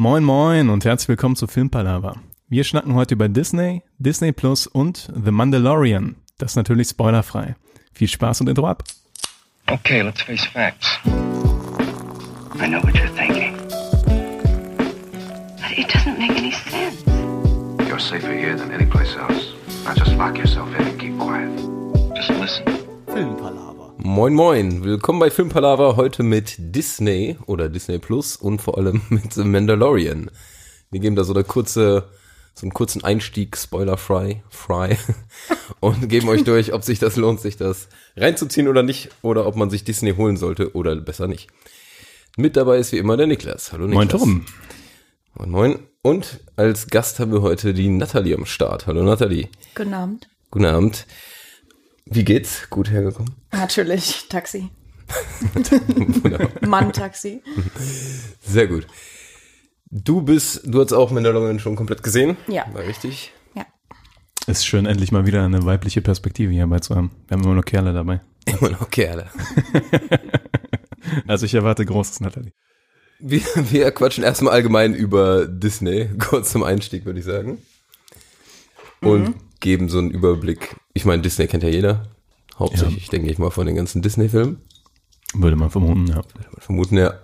Moin moin und herzlich willkommen zu Filmpalava. Wir schnacken heute über Disney, Disney Plus und The Mandalorian. Das ist natürlich spoilerfrei. Viel Spaß und Intro ab. Okay, let's face facts. I know what you're thinking. But it doesn't make any sense. You're safer here than any place else. Now just lock yourself in and keep quiet. Just listen. Moin Moin, willkommen bei Filmpalava heute mit Disney oder Disney Plus und vor allem mit The Mandalorian. Wir geben da so eine kurze, so einen kurzen Einstieg, spoiler-frei, frei, und geben euch durch, ob sich das lohnt, sich das reinzuziehen oder nicht, oder ob man sich Disney holen sollte oder besser nicht. Mit dabei ist wie immer der Niklas. Hallo Niklas. Moin Tom. Moin Moin. Und als Gast haben wir heute die Nathalie am Start. Hallo Nathalie. Guten Abend. Guten Abend. Wie geht's? Gut hergekommen? Natürlich, Taxi. Mann-Taxi. Sehr gut. Du bist, du hast auch Mandalorian schon komplett gesehen? Ja. War richtig? Ja. Ist schön, endlich mal wieder eine weibliche Perspektive hierbei zu haben. Wir haben immer nur Kerle dabei. Immer noch Kerle. Also ich erwarte Großes, Natalie. Wir, wir quatschen erstmal allgemein über Disney, kurz zum Einstieg, würde ich sagen. Und geben so einen Überblick. Ich meine, Disney kennt ja jeder. Hauptsächlich, denke ich mal, von den ganzen Disney-Filmen. Würde man vermuten, ja. Vermuten, ja.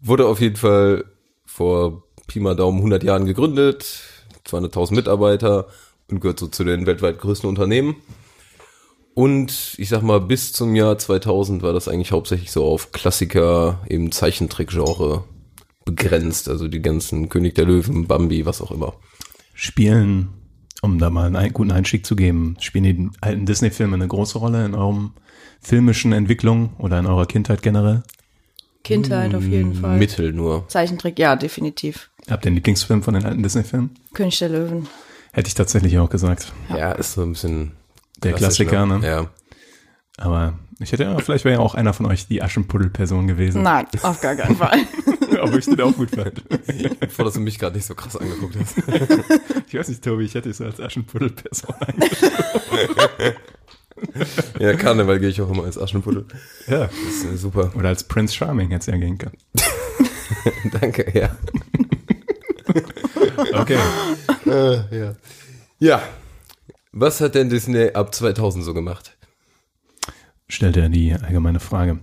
Wurde auf jeden Fall vor Pi mal Daumen 100 Jahren gegründet, 200.000 Mitarbeiter und gehört so zu den weltweit größten Unternehmen. Und ich sag mal, bis zum Jahr 2000 war das eigentlich hauptsächlich so auf Klassiker, eben Zeichentrick-Genre begrenzt. Also die ganzen König der Löwen, Bambi, was auch immer. Spielen, um da mal einen ein- guten Einstieg zu geben, spielen die alten Disney-Filme eine große Rolle in eurem filmischen Entwicklung oder in eurer Kindheit generell? Kindheit auf jeden Fall. Mittel nur. Zeichentrick, ja, definitiv. Habt ihr einen Lieblingsfilm von den alten Disney-Filmen? König der Löwen. Hätte ich tatsächlich auch gesagt. Ja, ist so ein bisschen Der Klassiker, ne? Ja. Aber ich hätte ja, vielleicht wäre ja auch einer von euch die Aschenputtel-Person gewesen. Nein, auf gar keinen Fall. Aber ich den auch gut fand. Bevor dass du mich gerade nicht so krass angeguckt hast. Ich weiß nicht, Tobi, ich hätte es als Aschenputtel-Person ja, Karneval gehe ich auch immer als Aschenputtel. Ja. Das ist äh, super. Oder als Prince Charming hätte es ja gehen können. Danke, ja. Okay. Äh, ja. Ja. Was hat denn Disney ab 2000 so gemacht? Stellt er die allgemeine Frage.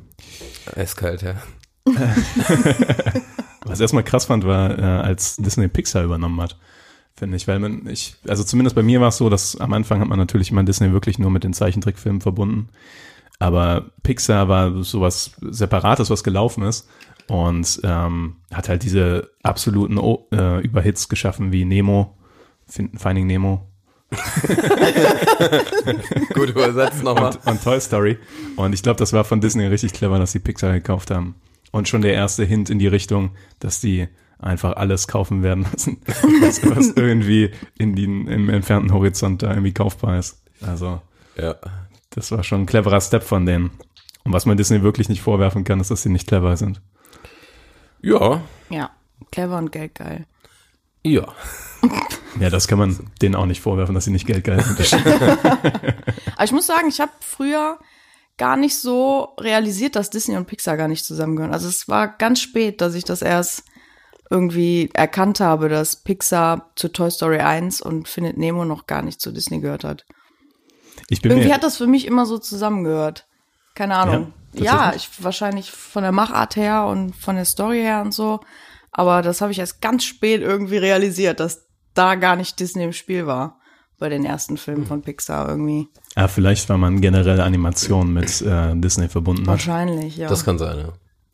Eiskalt, ja. Was ich erstmal krass fand, war, äh, als Disney Pixar übernommen hat. Finde ich, weil man, ich, also zumindest bei mir war es so, dass am Anfang hat man natürlich immer Disney wirklich nur mit den Zeichentrickfilmen verbunden. Aber Pixar war sowas Separates, was gelaufen ist. Und ähm, hat halt diese absoluten O- äh, Überhits geschaffen wie Nemo, Fin- Finding Nemo Gut übersetzt nochmal. und, und Toy Story. Und ich glaube, das war von Disney richtig clever, dass sie Pixar gekauft haben. Und schon der erste Hint in die Richtung, dass die einfach alles kaufen werden lassen, was, was irgendwie in den, im entfernten Horizont da irgendwie kaufbar ist. Also, Ja. das war schon ein cleverer Step von denen. Und was man Disney wirklich nicht vorwerfen kann, ist, dass sie nicht clever sind. Ja. Ja, clever und geldgeil. Ja. Ja, das kann man denen auch nicht vorwerfen, dass sie nicht geldgeil sind. Aber ich muss sagen, ich habe früher gar nicht so realisiert, dass Disney und Pixar gar nicht zusammengehören. Also es war ganz spät, dass ich das erst irgendwie erkannt habe, dass Pixar zu Toy Story 1 und Findet Nemo noch gar nicht zu Disney gehört hat. Ich bin Irgendwie hat das für mich immer so zusammengehört. Keine Ahnung. Ja, Ja, ich wahrscheinlich von der Machart her und von der Story her und so. Aber das habe ich erst ganz spät irgendwie realisiert, dass da gar nicht Disney im Spiel war. Bei den ersten Filmen von Pixar irgendwie. ah, vielleicht, weil man generell Animation mit äh, Disney verbunden hat. Wahrscheinlich, ja. Das kann sein, ja.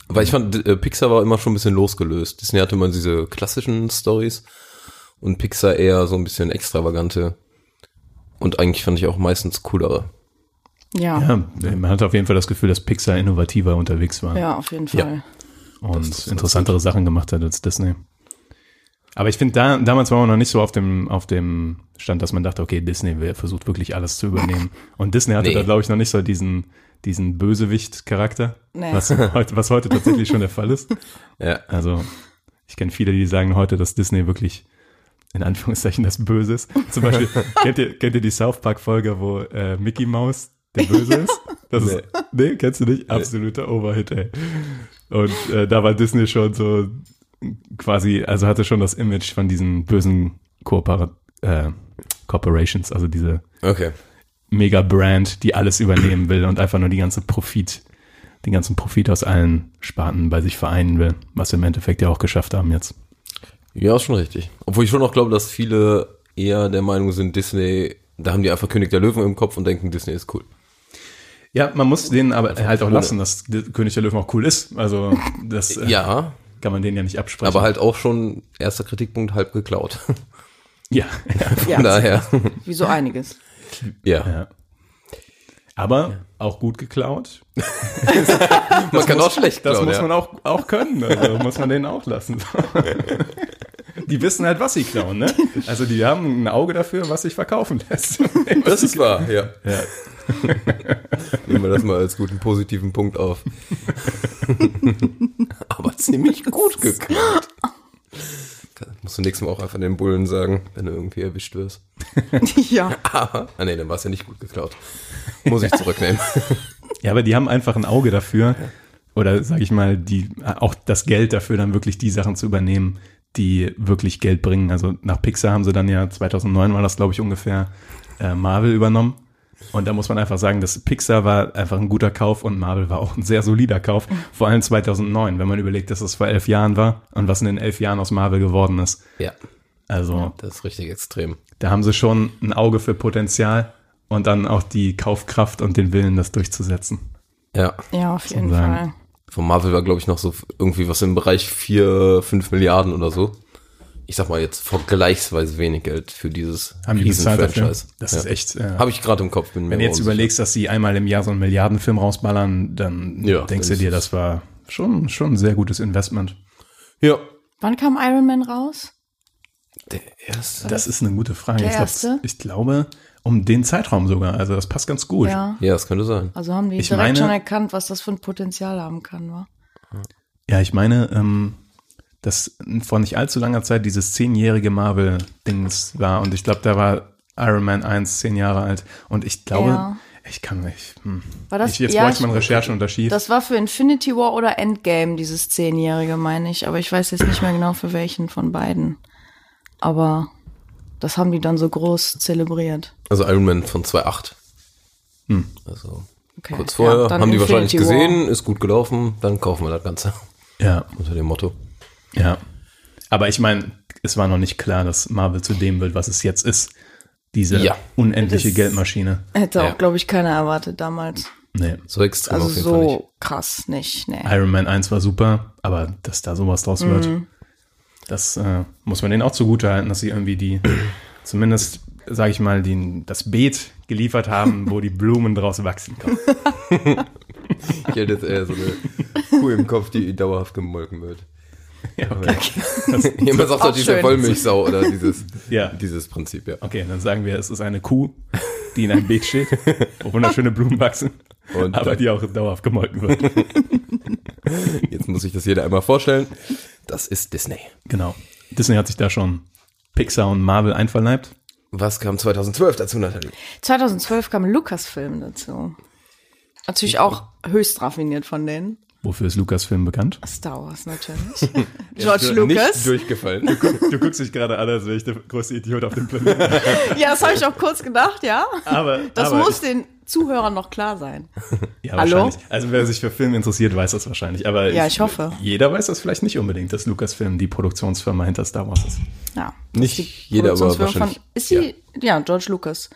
Aber ich fand, äh, Pixar war immer schon ein bisschen losgelöst. Disney hatte immer diese klassischen Stories und Pixar eher so ein bisschen extravagante. Und eigentlich fand ich auch meistens coolere. ja. Ja, man hat auf jeden Fall das Gefühl, dass Pixar innovativer unterwegs war. Ja, auf jeden Ja. Fall. und das ist interessantere Sachen gemacht hat als Disney. Aber ich finde, da, damals war man noch nicht so auf dem, auf dem Stand, dass man dachte, okay, Disney versucht wirklich alles zu übernehmen. Und Disney hatte Nee. da, glaube ich, noch nicht so diesen, diesen Bösewicht-Charakter, Nee. was, heute, was heute tatsächlich schon der Fall ist. Ja. Also, ich kenne viele, die sagen heute, dass Disney wirklich in Anführungszeichen das Böse ist. Zum Beispiel, kennt ihr, kennt ihr die South Park-Folge, wo äh, Mickey Mouse der Böse ist? Das Nee. ist, nee, kennst du nicht? Absoluter Overhit, ey. Und äh, da war Disney schon so quasi, also hatte schon das Image von diesen bösen Kooper äh, Corporations, also diese Okay. Mega-Brand, die alles übernehmen will und einfach nur die ganze Profit, den ganzen Profit aus allen Sparten bei sich vereinen will, was wir im Endeffekt ja auch geschafft haben jetzt. Ja, ist schon richtig. Obwohl ich schon noch glaube, dass viele eher der Meinung sind, Disney, da haben die einfach König der Löwen im Kopf und denken, Disney ist cool. Ja, man muss denen aber halt auch lassen, dass König der Löwen auch cool ist. Also das äh, Ja, kann man denen ja nicht absprechen. aber halt auch schon erster Kritikpunkt halb geklaut. ja, ja, Von Ja, daher. wie so einiges. Ja. ja. Aber auch gut geklaut. Man kann auch schlecht Das klauen. muss ja. man auch, auch können. Also muss man denen auch lassen. Die wissen halt, was sie klauen, ne? Also die haben ein Auge dafür, was sich verkaufen lässt. Das ist wahr, ja. Ja. Nehmen wir das mal als guten positiven Punkt auf. Aber ziemlich gut geklaut. Musst du nächstes Mal auch einfach den Bullen sagen, wenn du irgendwie erwischt wirst. ja. Aber, ah nee, dann war es ja nicht gut geklaut. Muss ich zurücknehmen. Ja, aber die haben einfach ein Auge dafür, oder sage ich mal, die auch das Geld dafür, dann wirklich die Sachen zu übernehmen, die wirklich Geld bringen. Also nach Pixar haben sie dann ja 2009 war das, glaube ich, ungefähr äh, Marvel übernommen. Und da muss man einfach sagen, dass Pixar war einfach ein guter Kauf und Marvel war auch ein sehr solider Kauf. Vor allem 2009, wenn man überlegt, dass es vor elf Jahren war und was in den elf Jahren aus Marvel geworden ist. Ja, Also das ist richtig extrem. da haben sie schon ein Auge für Potenzial und dann auch die Kaufkraft und den Willen, das durchzusetzen. Ja. Ja, auf jeden sagen. Fall. Von Marvel war, glaube ich, noch so irgendwie was im Bereich 4, 5 Milliarden oder so. Ich sag mal jetzt vergleichsweise wenig Geld für dieses Haben die? Riesen-Franchise. Das ja. ist echt. Äh, Habe ich gerade im Kopf. Bin mir wenn du jetzt unsicher. überlegst, dass sie einmal im Jahr so einen Milliardenfilm rausballern, dann Ja, denkst du dir, das war schon, schon ein sehr gutes Investment. Ja. Wann kam Iron Man raus? Der erste. Das ist eine gute Frage. Der ich, glaub, erste? ich glaube, um den Zeitraum sogar. Also das passt ganz gut. Ja. Ja, das könnte sein. Also haben die Ich direkt meine- schon erkannt, was das für ein Potenzial haben kann, wa? Ja, ich meine, ähm, dass vor nicht allzu langer Zeit dieses zehnjährige Marvel-Dings war und ich glaube, da war Iron Man 1 zehn Jahre alt und ich glaube, Ja. ich kann nicht. Hm. War das- ich, jetzt ja, bräuchte ich- man Recherche und das schief. Das war für Infinity War oder Endgame, dieses Zehnjährige, meine ich. Aber ich weiß jetzt nicht mehr genau für welchen von beiden. Aber das haben die dann so groß zelebriert. Also Iron Man von 2.8. Hm. Also Okay. kurz vorher Ja, haben die wahrscheinlich War. gesehen, ist gut gelaufen, dann kaufen wir das Ganze. ja, Unter dem Motto. ja. Aber ich meine, es war noch nicht klar, dass Marvel zu dem wird, was es jetzt ist. Diese Ja. unendliche Das- Geldmaschine. Hätte Ja. auch, glaube ich, keiner erwartet damals. Nee. So extrem Also auf jeden Fall nicht. so krass nicht, nee. Iron Man 1 war super, aber dass da sowas draus wird, Mhm. Das äh, muss man denen auch zugute halten, dass sie irgendwie die, zumindest, sage ich mal, die, das Beet geliefert haben, wo die Blumen draus wachsen können. Ich hätte jetzt eher so eine Kuh im Kopf, die dauerhaft gemolken wird. Ja, okay. Jemand sagt doch diese schön. Wollmilchsau oder dieses, Ja. dieses Prinzip, ja. okay, dann sagen wir, es ist eine Kuh, die in einem Beet steht, wo wunderschöne Blumen wachsen, Und aber die auch dauerhaft gemolken wird. Jetzt muss sich das jeder einmal vorstellen. Das ist Disney. Genau. Disney hat sich da schon Pixar und Marvel einverleibt. Was kam 2012 dazu, Nathalie? 2012 kam Lucasfilm dazu. Natürlich auch höchst raffiniert von denen. Wofür ist Lucasfilm bekannt? Star Wars natürlich. George Nicht Lucas. durchgefallen. Du guckst dich gerade an, als wäre ich der größte Idiot auf dem Planeten. Ja, das habe ich auch kurz gedacht, ja. Aber Das aber muss den Zuhörern noch klar sein. Ja, Hallo? wahrscheinlich. Also wer sich für Film interessiert, weiß das wahrscheinlich. Aber Ja, ich hoffe. Jeder weiß das vielleicht nicht unbedingt, dass Lucasfilm die Produktionsfirma hinter Star Wars ist. Ja. Nicht jeder, aber wahrscheinlich. Von, ist sie, ja. George Lucas.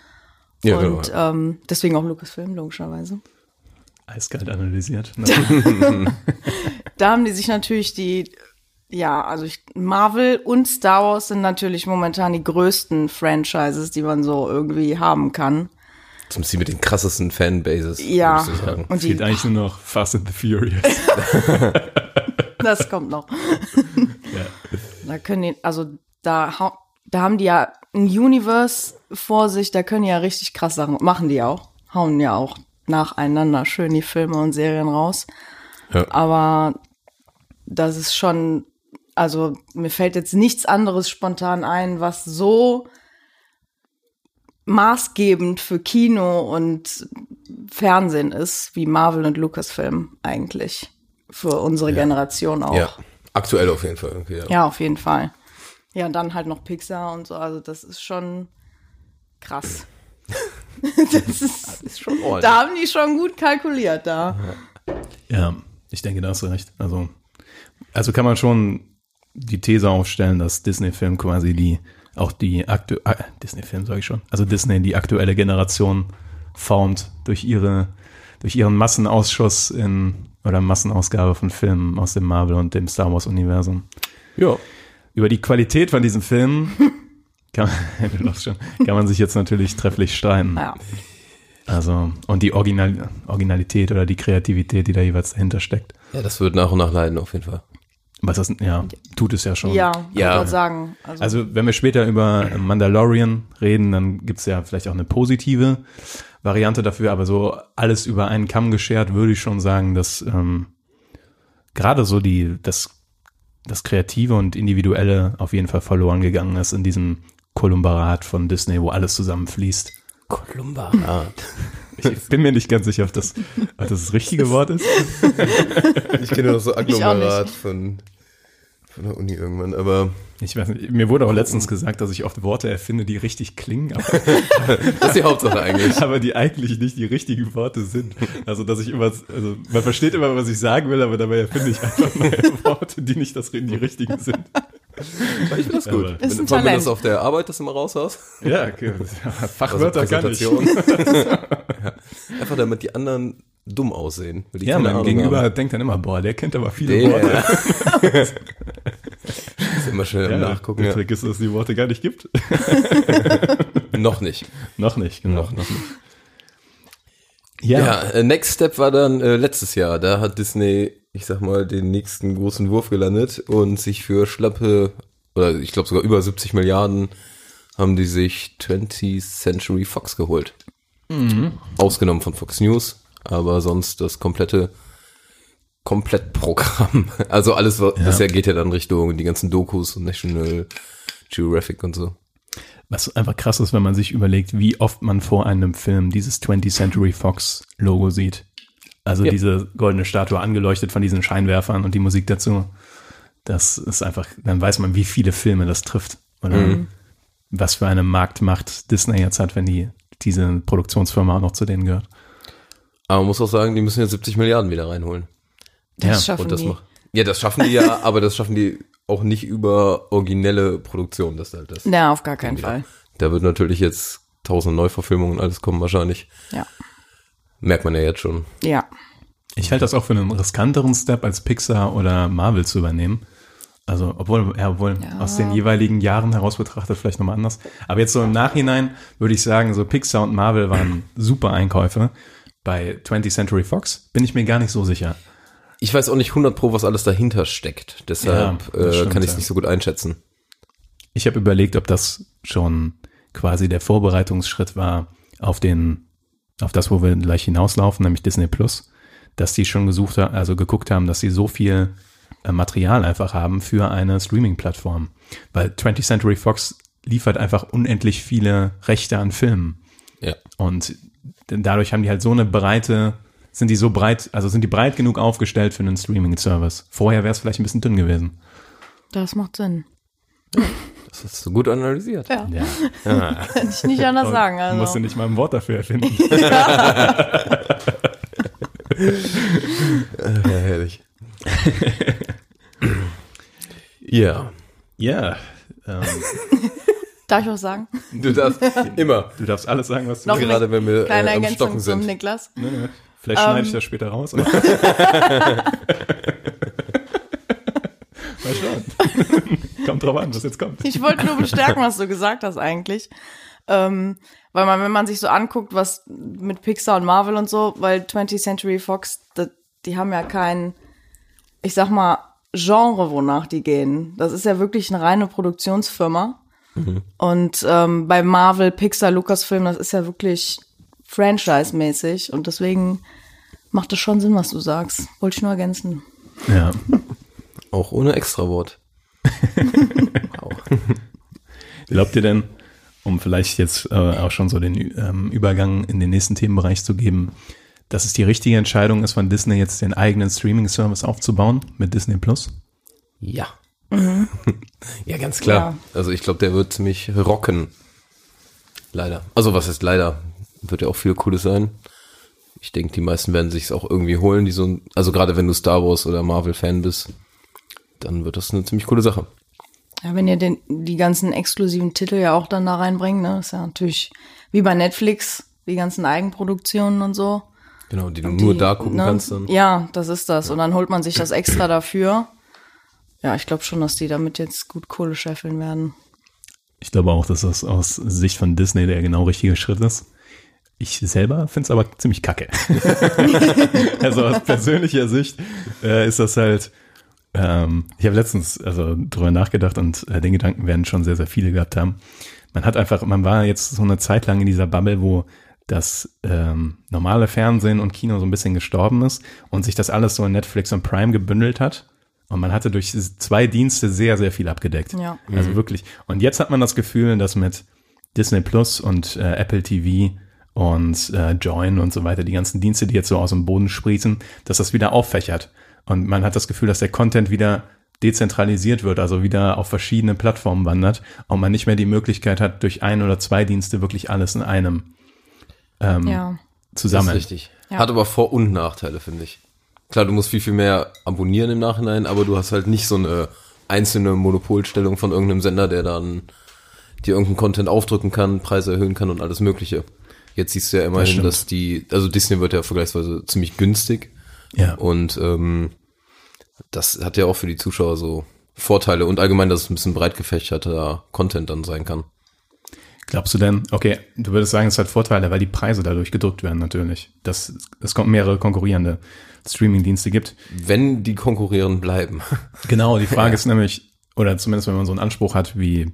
Ja, Und genau. ähm, deswegen auch Lucasfilm, logischerweise. Eiskalt analysiert. Da haben die sich natürlich die, ja, also ich, Marvel und Star Wars sind natürlich momentan die größten Franchises, die man so irgendwie haben kann. Zumindest die mit den krassesten Fanbases. Ja. würde ich sagen. Und Fehlt die, eigentlich nur noch Fast and the Furious. das kommt noch. Da können die, also da, da haben die ja ein Universe vor sich, da können die ja richtig krass Sachen, machen die auch, hauen ja auch nacheinander schön die Filme und Serien raus. Ja. Aber das ist schon, also mir fällt jetzt nichts anderes spontan ein, was so maßgebend für Kino und Fernsehen ist, wie Marvel und Lucasfilm eigentlich. Für unsere Generation auch. Ja, Aktuell auf jeden Fall. Ja. Ja, auf jeden Fall. Ja, und dann halt noch Pixar und so. Also das ist schon krass. das ist, Ist schon ordentlich. da haben die schon gut kalkuliert da. Ja, ich denke, da hast du recht. Also, also kann man schon die These aufstellen, dass Disney-Film quasi die, auch die aktu ah, Disney-Film sage ich schon, also Disney die aktuelle Generation formt durch ihre, durch ihren Massenausschuss in, oder Massenausgabe von Filmen aus dem Marvel und dem Star Wars Universum. Ja. Über die Qualität von diesen Filmen kann, schon, kann man sich jetzt natürlich trefflich streiten. Ja. Also, und die Original, Originalität oder die Kreativität, die da jeweils dahinter steckt. ja, das wird nach und nach leiden auf jeden Fall. Was das, ja, tut es ja schon. Ja, Ja. ja. Ich sagen. Also, Also, wenn wir später über Mandalorian reden, dann gibt's ja vielleicht auch eine positive Variante dafür, aber so alles über einen Kamm geschert, würde ich schon sagen, dass ähm, gerade so die, das, das Kreative und Individuelle auf jeden Fall verloren gegangen ist in diesem Kolumbarat von Disney, wo alles zusammenfließt. Kolumbarat. Ich bin mir nicht ganz sicher, ob das, ob das das richtige Wort ist. ich kenne noch so Agglomerat von, von der Uni irgendwann, aber Ich weiß nicht, mir wurde auch letztens gesagt, dass ich oft Worte erfinde, die richtig klingen, aber, das ist die Hauptsache eigentlich. aber die eigentlich nicht die richtigen Worte sind. Also, dass ich immer, also, man versteht immer, was ich sagen will, aber dabei erfinde ich einfach neue Worte, die nicht das, die richtigen sind. Ich finde das gut. Aber- Ist ein Wenn, wenn Talent. das auf der Arbeit das immer raushaust. Ja, okay. Fachwörter Also kann ich. Ja. Einfach damit die anderen dumm aussehen. Ja, mein Ahnung Gegenüber haben. denkt dann immer, boah, der kennt aber viele Der, Worte. ist immer schnell am Ja, Nachgucken. der Ja. Trick ist, dass es die Worte gar nicht gibt. Noch nicht. noch nicht, genau. Noch noch nicht. Ja, Ja, äh, Next Step war dann äh, letztes Jahr. Da hat Disney, ich sag mal, den nächsten großen Wurf gelandet und sich für schlappe, oder ich glaube sogar über 70 Milliarden, haben die sich 20th Century Fox geholt. Ausgenommen von Fox News, aber sonst das komplette Komplettprogramm. Also alles, was Ja. ja geht ja dann Richtung die ganzen Dokus und National Geographic und so. Was einfach krass ist, wenn man sich überlegt, wie oft man vor einem Film dieses 20th Century Fox Logo sieht. Also Ja. diese goldene Statue angeleuchtet von diesen Scheinwerfern und die Musik dazu. Das ist einfach, dann weiß man, wie viele Filme das trifft. Oder Mhm. was für eine Marktmacht Disney jetzt hat, wenn die diese Produktionsfirma auch noch zu denen gehört. Aber man muss auch sagen, die müssen ja 70 Milliarden wieder reinholen. das ja, schaffen Und das die. macht. Ja, das schaffen die ja, aber das schaffen die auch nicht über originelle Produktion, das ist halt das. Ja, auf gar keinen Wieder. Fall. Da wird natürlich jetzt tausend Neuverfilmungen und alles kommen wahrscheinlich. Ja. Merkt man ja jetzt schon. Ja. Ich halte das auch für einen riskanteren Step als Pixar oder Marvel zu übernehmen. Also, obwohl, ja, obwohl Ja. aus den jeweiligen Jahren heraus betrachtet vielleicht nochmal anders. Aber jetzt so im Nachhinein würde ich sagen, so Pixar und Marvel waren super Einkäufe. Bei 20th Century Fox bin ich mir gar nicht so sicher. Ich weiß auch nicht 100 pro, was alles dahinter steckt. Deshalb Ja, äh, stimmt, kann ich es ja. nicht so gut einschätzen. Ich habe überlegt, ob das schon quasi der Vorbereitungsschritt war auf den, auf das, wo wir gleich hinauslaufen, nämlich Disney Plus, dass die schon gesucht haben, also geguckt haben, dass sie so viel äh, Material einfach haben für eine Streaming-Plattform. Weil 20th Century Fox liefert einfach unendlich viele Rechte an Filmen. Ja. Und dadurch haben die halt so eine breite, sind die so breit, also sind die breit genug aufgestellt für einen Streaming-Service. Vorher wäre es vielleicht ein bisschen dünn gewesen. Das macht Sinn. Das hast du gut analysiert. Ja. Ja. Kann ich nicht anders sagen. Du musst Also. ja nicht mal ein Wort dafür erfinden. Ja, herrlich. ja. Ja. Ähm, Darf ich was sagen? Du darfst immer. du darfst alles sagen, was du Noch willst. Gerade wenn wir Kleine äh, am Ergänzung Stocken zum sind. Niklas. Nee, nee. Vielleicht schneide Ähm. ich das später raus. Mal schauen. kommt drauf an, was jetzt kommt. Ich wollte nur bestärken, was du gesagt hast eigentlich. Ähm, weil man, wenn man sich so anguckt, was mit Pixar und Marvel und so, weil 20th Century Fox, das, die haben ja kein, ich sag mal, Genre, wonach die gehen. Das ist ja wirklich eine reine Produktionsfirma. Und ähm, bei Marvel, Pixar, Lucasfilm, das ist ja wirklich franchise-mäßig. Und deswegen macht es schon Sinn, was du sagst. Wollte ich nur ergänzen. Ja. Auch ohne Extrawort. wow. Glaubt ihr denn, um vielleicht jetzt äh, auch schon so den ähm, Übergang in den nächsten Themenbereich zu geben, dass es die richtige Entscheidung ist, von Disney jetzt den eigenen Streaming-Service aufzubauen mit Disney Plus? Ja. Ja, ganz klar. Also ich glaube, der wird ziemlich rocken. Leider. Also was ist leider? Wird ja auch viel Cooles sein. Ich denke, die meisten werden sich auch irgendwie holen, die so, also gerade wenn du Star Wars oder Marvel Fan bist, dann wird das eine ziemlich coole Sache. Ja, wenn ihr den, die ganzen exklusiven Titel ja auch dann da reinbringt, ne, ist ja natürlich wie bei Netflix, die ganzen Eigenproduktionen und so. Genau, die du Und nur die, da gucken ne, kannst dann. Ja, das ist das. Und dann holt man sich das extra dafür. Ja, ich glaube schon, dass die damit jetzt gut Kohle scheffeln werden. Ich glaube auch, dass das aus Sicht von Disney der genau richtige Schritt ist. Ich selber finde es aber ziemlich kacke. also aus persönlicher Sicht äh, ist das halt, ähm, ich habe letztens also drüber nachgedacht und äh, den Gedanken werden schon sehr, sehr viele gehabt haben. Man hat einfach, man war jetzt so eine Zeit lang in dieser Bubble, wo das ähm, normale Fernsehen und Kino so ein bisschen gestorben ist und sich das alles so in Netflix und Prime gebündelt hat. Und man hatte durch zwei Dienste sehr, sehr viel abgedeckt. Ja. Also wirklich. Und jetzt hat man das Gefühl, dass mit Disney Plus und äh, Apple TV und äh, Join und so weiter, die ganzen Dienste, die jetzt so aus dem Boden sprießen, dass das wieder auffächert. Und man hat das Gefühl, dass der Content wieder dezentralisiert wird, also wieder auf verschiedene Plattformen wandert und man nicht mehr die Möglichkeit hat, durch ein oder zwei Dienste wirklich alles in einem ähm, Ja. Das ist richtig. Ja. Hat aber Vor- und Nachteile, finde ich. Klar, du musst viel, viel mehr abonnieren im Nachhinein, aber du hast halt nicht so eine einzelne Monopolstellung von irgendeinem Sender, der dann dir irgendeinen Content aufdrücken kann, Preise erhöhen kann und alles mögliche. Jetzt siehst du ja immerhin, stimmt. dass die, also Disney wird ja vergleichsweise ziemlich günstig Ja. und ähm, das hat ja auch für die Zuschauer so Vorteile und allgemein, dass es ein bisschen breit gefächerter Content dann sein kann. Glaubst du denn, okay, du würdest sagen, es hat Vorteile, weil die Preise dadurch gedrückt werden natürlich. Dass es kommt mehrere konkurrierende Streaming-Dienste gibt. Wenn die konkurrieren bleiben. Genau, die Frage ist nämlich, oder zumindest wenn man so einen Anspruch hat wie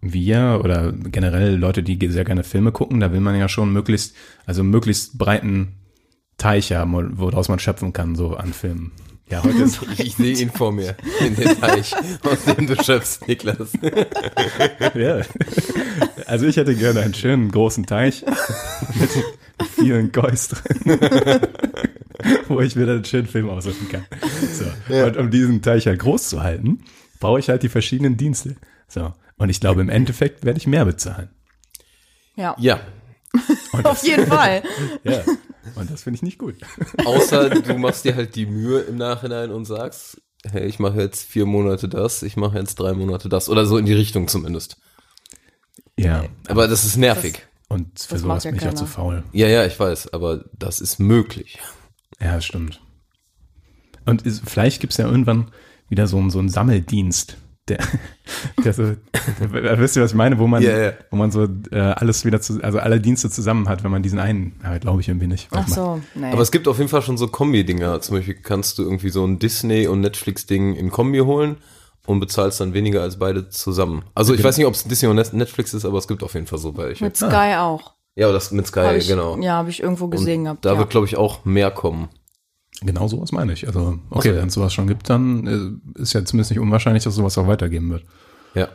wir oder generell Leute, die sehr gerne Filme gucken, da will man ja schon möglichst, also möglichst breiten Teich haben, wo- woraus man schöpfen kann, so an Filmen. Ja, heute ist, Ich sehe ihn vor mir, in den Teich, aus dem du schöpfst, Niklas. ja. Also ich hätte gerne einen schönen großen Teich mit vielen Kois drin, wo ich mir dann einen schönen Film aussuchen kann. So. Und um diesen Teich halt groß zu halten, brauche ich halt die verschiedenen Dienste. So. Und ich glaube, im Endeffekt werde ich mehr bezahlen. Ja. Ja, Und Auf jeden Fall. Ja. Und das finde ich nicht gut. außer du machst dir halt die Mühe im Nachhinein und sagst, hey, ich mache jetzt vier Monate das, ich mache jetzt drei Monate das. Oder so in die Richtung zumindest. Ja. Aber das ist nervig. Und für Das sowas ja bin ich auch zu faul. Ja, ja, ich weiß, aber das ist möglich. Ja, das stimmt. Und ist, vielleicht gibt's ja irgendwann wieder so, einen- so einen Sammeldienst. Der, der so, der, wisst ihr, was ich meine, wo man, Ja, ja. wo man so äh, alles wieder zu, also alle Dienste zusammen hat, wenn man diesen einen, aber glaube ich irgendwie nicht. Ach so, nee. Aber es gibt auf jeden Fall schon so Kombi-Dinger. Zum Beispiel kannst du irgendwie so ein Disney- und Netflix-Ding in Kombi holen und bezahlst dann weniger als beide zusammen. Also ich weiß nicht, ob es Disney und Net- Netflix ist, aber es gibt auf jeden Fall so welche. Mit Sky auch. Ja, aber das mit Sky, Hab ich, genau. Ja, habe ich irgendwo gesehen Und gehabt. Da ja. wird, glaube ich, auch mehr kommen. Genau sowas meine ich. Also, okay, so, ja. wenn es sowas schon gibt, dann äh, ist ja zumindest nicht unwahrscheinlich, dass sowas auch weitergeben wird. Ja.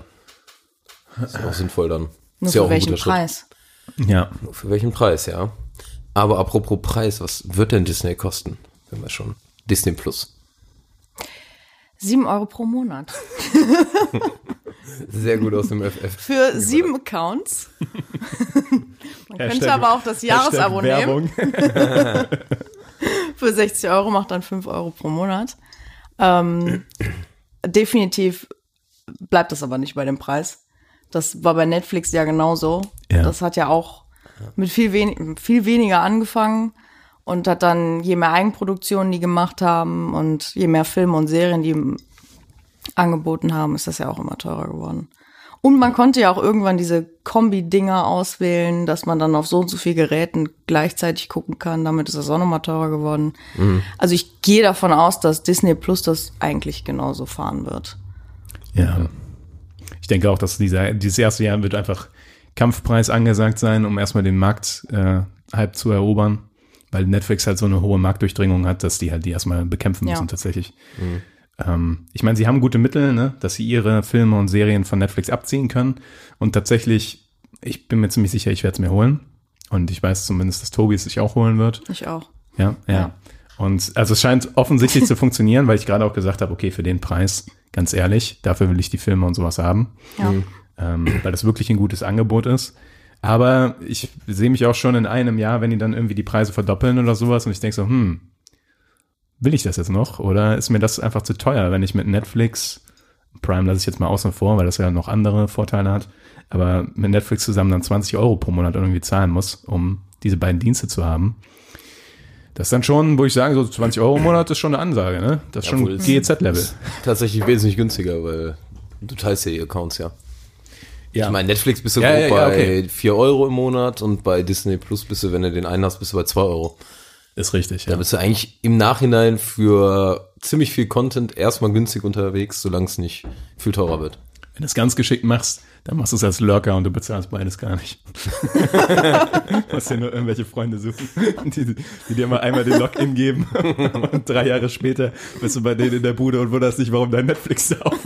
Ist auch sinnvoll dann. Nur ist ja für auch ein welchen guter Schritt. Preis? Ja. Für welchen Preis, ja. Aber apropos Preis, was wird denn Disney kosten? Wenn wir schon. Disney Plus. Sieben Euro pro Monat. Sehr gut aus dem FF. Für sieben Accounts. Man könnte Hashtag- aber auch das Jahresabo nehmen. Für 60 Euro macht dann 5 Euro pro Monat. Ähm, definitiv bleibt das aber nicht bei dem Preis. Das war bei Netflix ja genauso. Ja. Das hat ja auch mit viel, wen viel weniger angefangen und hat dann, je mehr Eigenproduktionen die gemacht haben und je mehr Filme und Serien die angeboten haben, ist das ja auch immer teurer geworden. Und man konnte ja auch irgendwann diese Kombi-Dinger auswählen, dass man dann auf so und so viel Geräten gleichzeitig gucken kann. Damit ist das auch nochmal teurer geworden. Also ich gehe davon aus, dass Disney Plus das eigentlich genauso fahren wird. Ja. Ich denke auch, dass dieser, dieses erste Jahr wird einfach Kampfpreis angesagt sein, um erstmal den Markt äh, halb zu erobern, weil Netflix halt so eine hohe Marktdurchdringung hat, dass die halt die erstmal bekämpfen Ja. müssen tatsächlich. Ähm, ich meine, sie haben gute Mittel, ne, dass sie ihre Filme und Serien von Netflix abziehen können und tatsächlich, ich bin mir ziemlich sicher, ich werde es mir holen und ich weiß zumindest, dass Tobi es sich auch holen wird. Ich auch. Ja, ja. Ja. Und also es scheint offensichtlich zu funktionieren, weil ich gerade auch gesagt habe, okay, für den Preis, ganz ehrlich, dafür will ich die Filme und sowas haben. Ja. ähm, weil das wirklich ein gutes Angebot ist. Aber ich sehe mich auch schon in einem Jahr, wenn die dann irgendwie die Preise verdoppeln oder sowas und ich denke so, hm, will ich das jetzt noch oder ist mir das einfach zu teuer, wenn ich mit Netflix, Prime lasse ich jetzt mal außen vor, weil das ja noch andere Vorteile hat, aber mit Netflix zusammen dann 20 Euro pro Monat irgendwie zahlen muss, um diese beiden Dienste zu haben. Das ist dann schon, wo ich sage, so 20 Euro im Monat ist schon eine Ansage, ne? Das ist schon Obwohl es- GEZ-Level. Tatsächlich wesentlich günstiger, weil du teilst ja die Accounts, ja. Ja. Ich meine, Netflix bist du Ja, ja, ja, bei okay. 4 Euro im Monat und bei Disney Plus bist du, wenn du den einen hast, bist du bei 2 Euro. Ist richtig, Da ja. bist du eigentlich im Nachhinein für ziemlich viel Content erstmal günstig unterwegs, solange es nicht viel teurer wird. Wenn du es ganz geschickt machst, dann machst du es als Lurker und du bezahlst beides gar nicht. du musst dir nur irgendwelche Freunde suchen, die, die dir mal einmal den Login geben und drei Jahre später bist du bei denen in der Bude und wunderst dich, warum dein Netflix da auf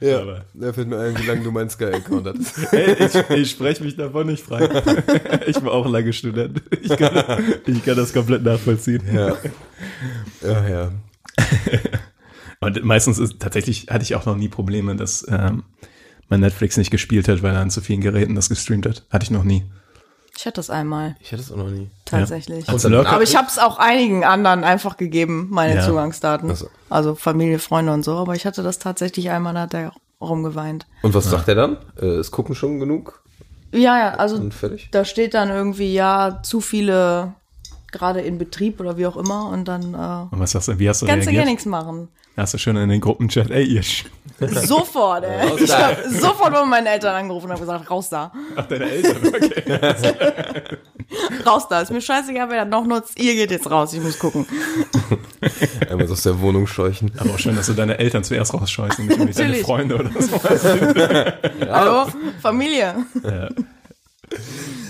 Ja, Aber- da fällt mir ein, wie lange du meinen Sky-Account hattest. Hey, ich, ich spreche mich davon nicht frei. Ich war auch lange Student. Ich kann, ich kann das komplett nachvollziehen. Ja. Ja, ja. Und meistens ist tatsächlich hatte ich auch noch nie Probleme, dass ähm, mein Netflix nicht gespielt hat, weil er an zu vielen Geräten das gestreamt hat. Hatte ich noch nie. Ich hatte das einmal, Ich hatte es auch noch nie. Tatsächlich. Als Lurker, Aber ich habe es auch einigen anderen einfach gegeben, meine Ja. Zugangsdaten. Ach so. Also Familie, Freunde und so. Aber ich hatte das tatsächlich einmal, da hat er rumgeweint. Und was sagt er dann? Äh, ist gucken schon genug Ja, ja, also da steht dann irgendwie, ja, zu viele gerade in Betrieb oder wie auch immer und dann äh, und was sagst du, wie hast du kannst du reagiert? gar nichts machen. Hast du schon in den Gruppenchat, ey, ihr Sch Sofort, ey. Raus Ich hab sofort bei meinen Eltern angerufen und hab gesagt, raus da. Ach, deine Eltern, okay. Raus da. Ist mir scheißegal, wer das noch nutzt. Ihr geht jetzt raus, ich muss gucken. Einmal so aus der Wohnung scheuchen. Aber auch schön, dass du deine Eltern zuerst rausscheußt und nicht deine. Freunde oder so. Hallo? Familie.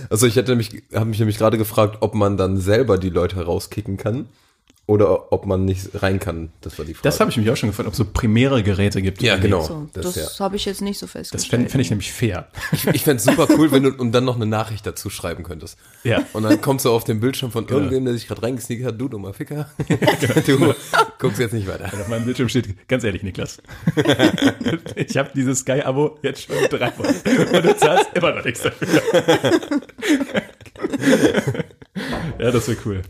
Also ich hätte mich, habe mich nämlich gerade gefragt, ob man dann selber die Leute rauskicken kann oder ob man nicht rein kann. Das war die Frage. Das habe ich mich auch schon gefragt, ob es so primäre Geräte gibt. Ja, die- genau. So, das, das ja. habe ich jetzt nicht so Das festgestellt. fände fänd ich nämlich fair. Ich fände es super cool, wenn du und dann noch eine Nachricht dazu schreiben könntest. Ja. Und dann kommst du auf den Bildschirm von irgendwem, der sich gerade reingesneakt hat, du dummer Ficker. du guckst jetzt nicht weiter. Auf meinem Bildschirm steht, ganz ehrlich, Niklas. ich habe dieses Sky-Abo jetzt schon drei Wochen und du zahlst immer noch nichts dafür. ja, das wäre cool.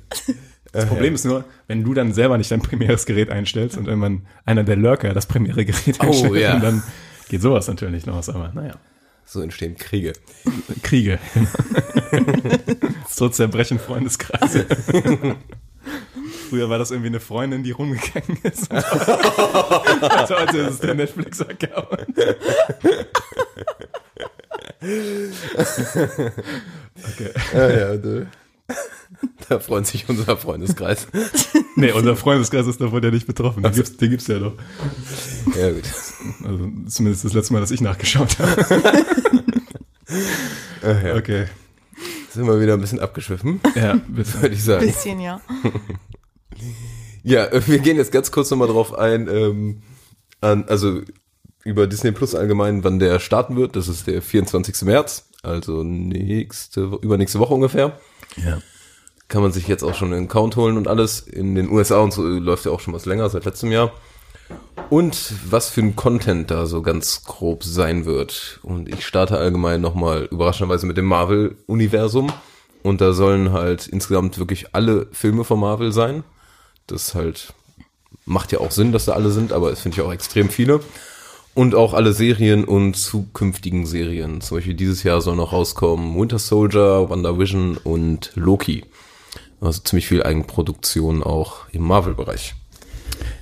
Das Problem ist nur, wenn du dann selber nicht dein primäres Gerät einstellst und irgendwann einer der Lurker das primäre Gerät Oh, einstellt, ja. und dann geht sowas natürlich los. Aber naja, So entstehen Kriege. Kriege. so zerbrechen Freundeskreise. Früher war das irgendwie eine Freundin, die rumgegangen ist. also heute ist es der Netflix-Account. okay. Ja, ja, du. Da freut sich unser Freundeskreis. Nee, unser Freundeskreis ist davon ja nicht betroffen. Den gibt's, den gibt's ja doch. Ja, gut. Also zumindest das letzte Mal, dass ich nachgeschaut habe. Ja, ja. Okay. Sind wir wieder ein bisschen abgeschwiffen, Ja, bitte. würde ich sagen. Bisschen, ja. Ja, wir gehen jetzt ganz kurz nochmal drauf ein, ähm, an, also über Disney Plus allgemein, wann der starten wird. Das ist der 24. März, also nächste, übernächste Woche ungefähr. Ja. Kann man sich jetzt auch schon einen Account holen und alles. In den USA und so läuft ja auch schon was länger, seit letztem Jahr. Und was für ein Content da so ganz grob sein wird. Und ich starte allgemein nochmal überraschenderweise mit dem Marvel-Universum. Und da sollen halt insgesamt wirklich alle Filme von Marvel sein. Das halt macht ja auch Sinn, dass da alle sind, aber es finde ich auch extrem viele. Und auch alle Serien und zukünftigen Serien. Zum Beispiel dieses Jahr soll noch rauskommen Winter Soldier, WandaVision und Loki. Also ziemlich viel Eigenproduktion auch im Marvel-Bereich.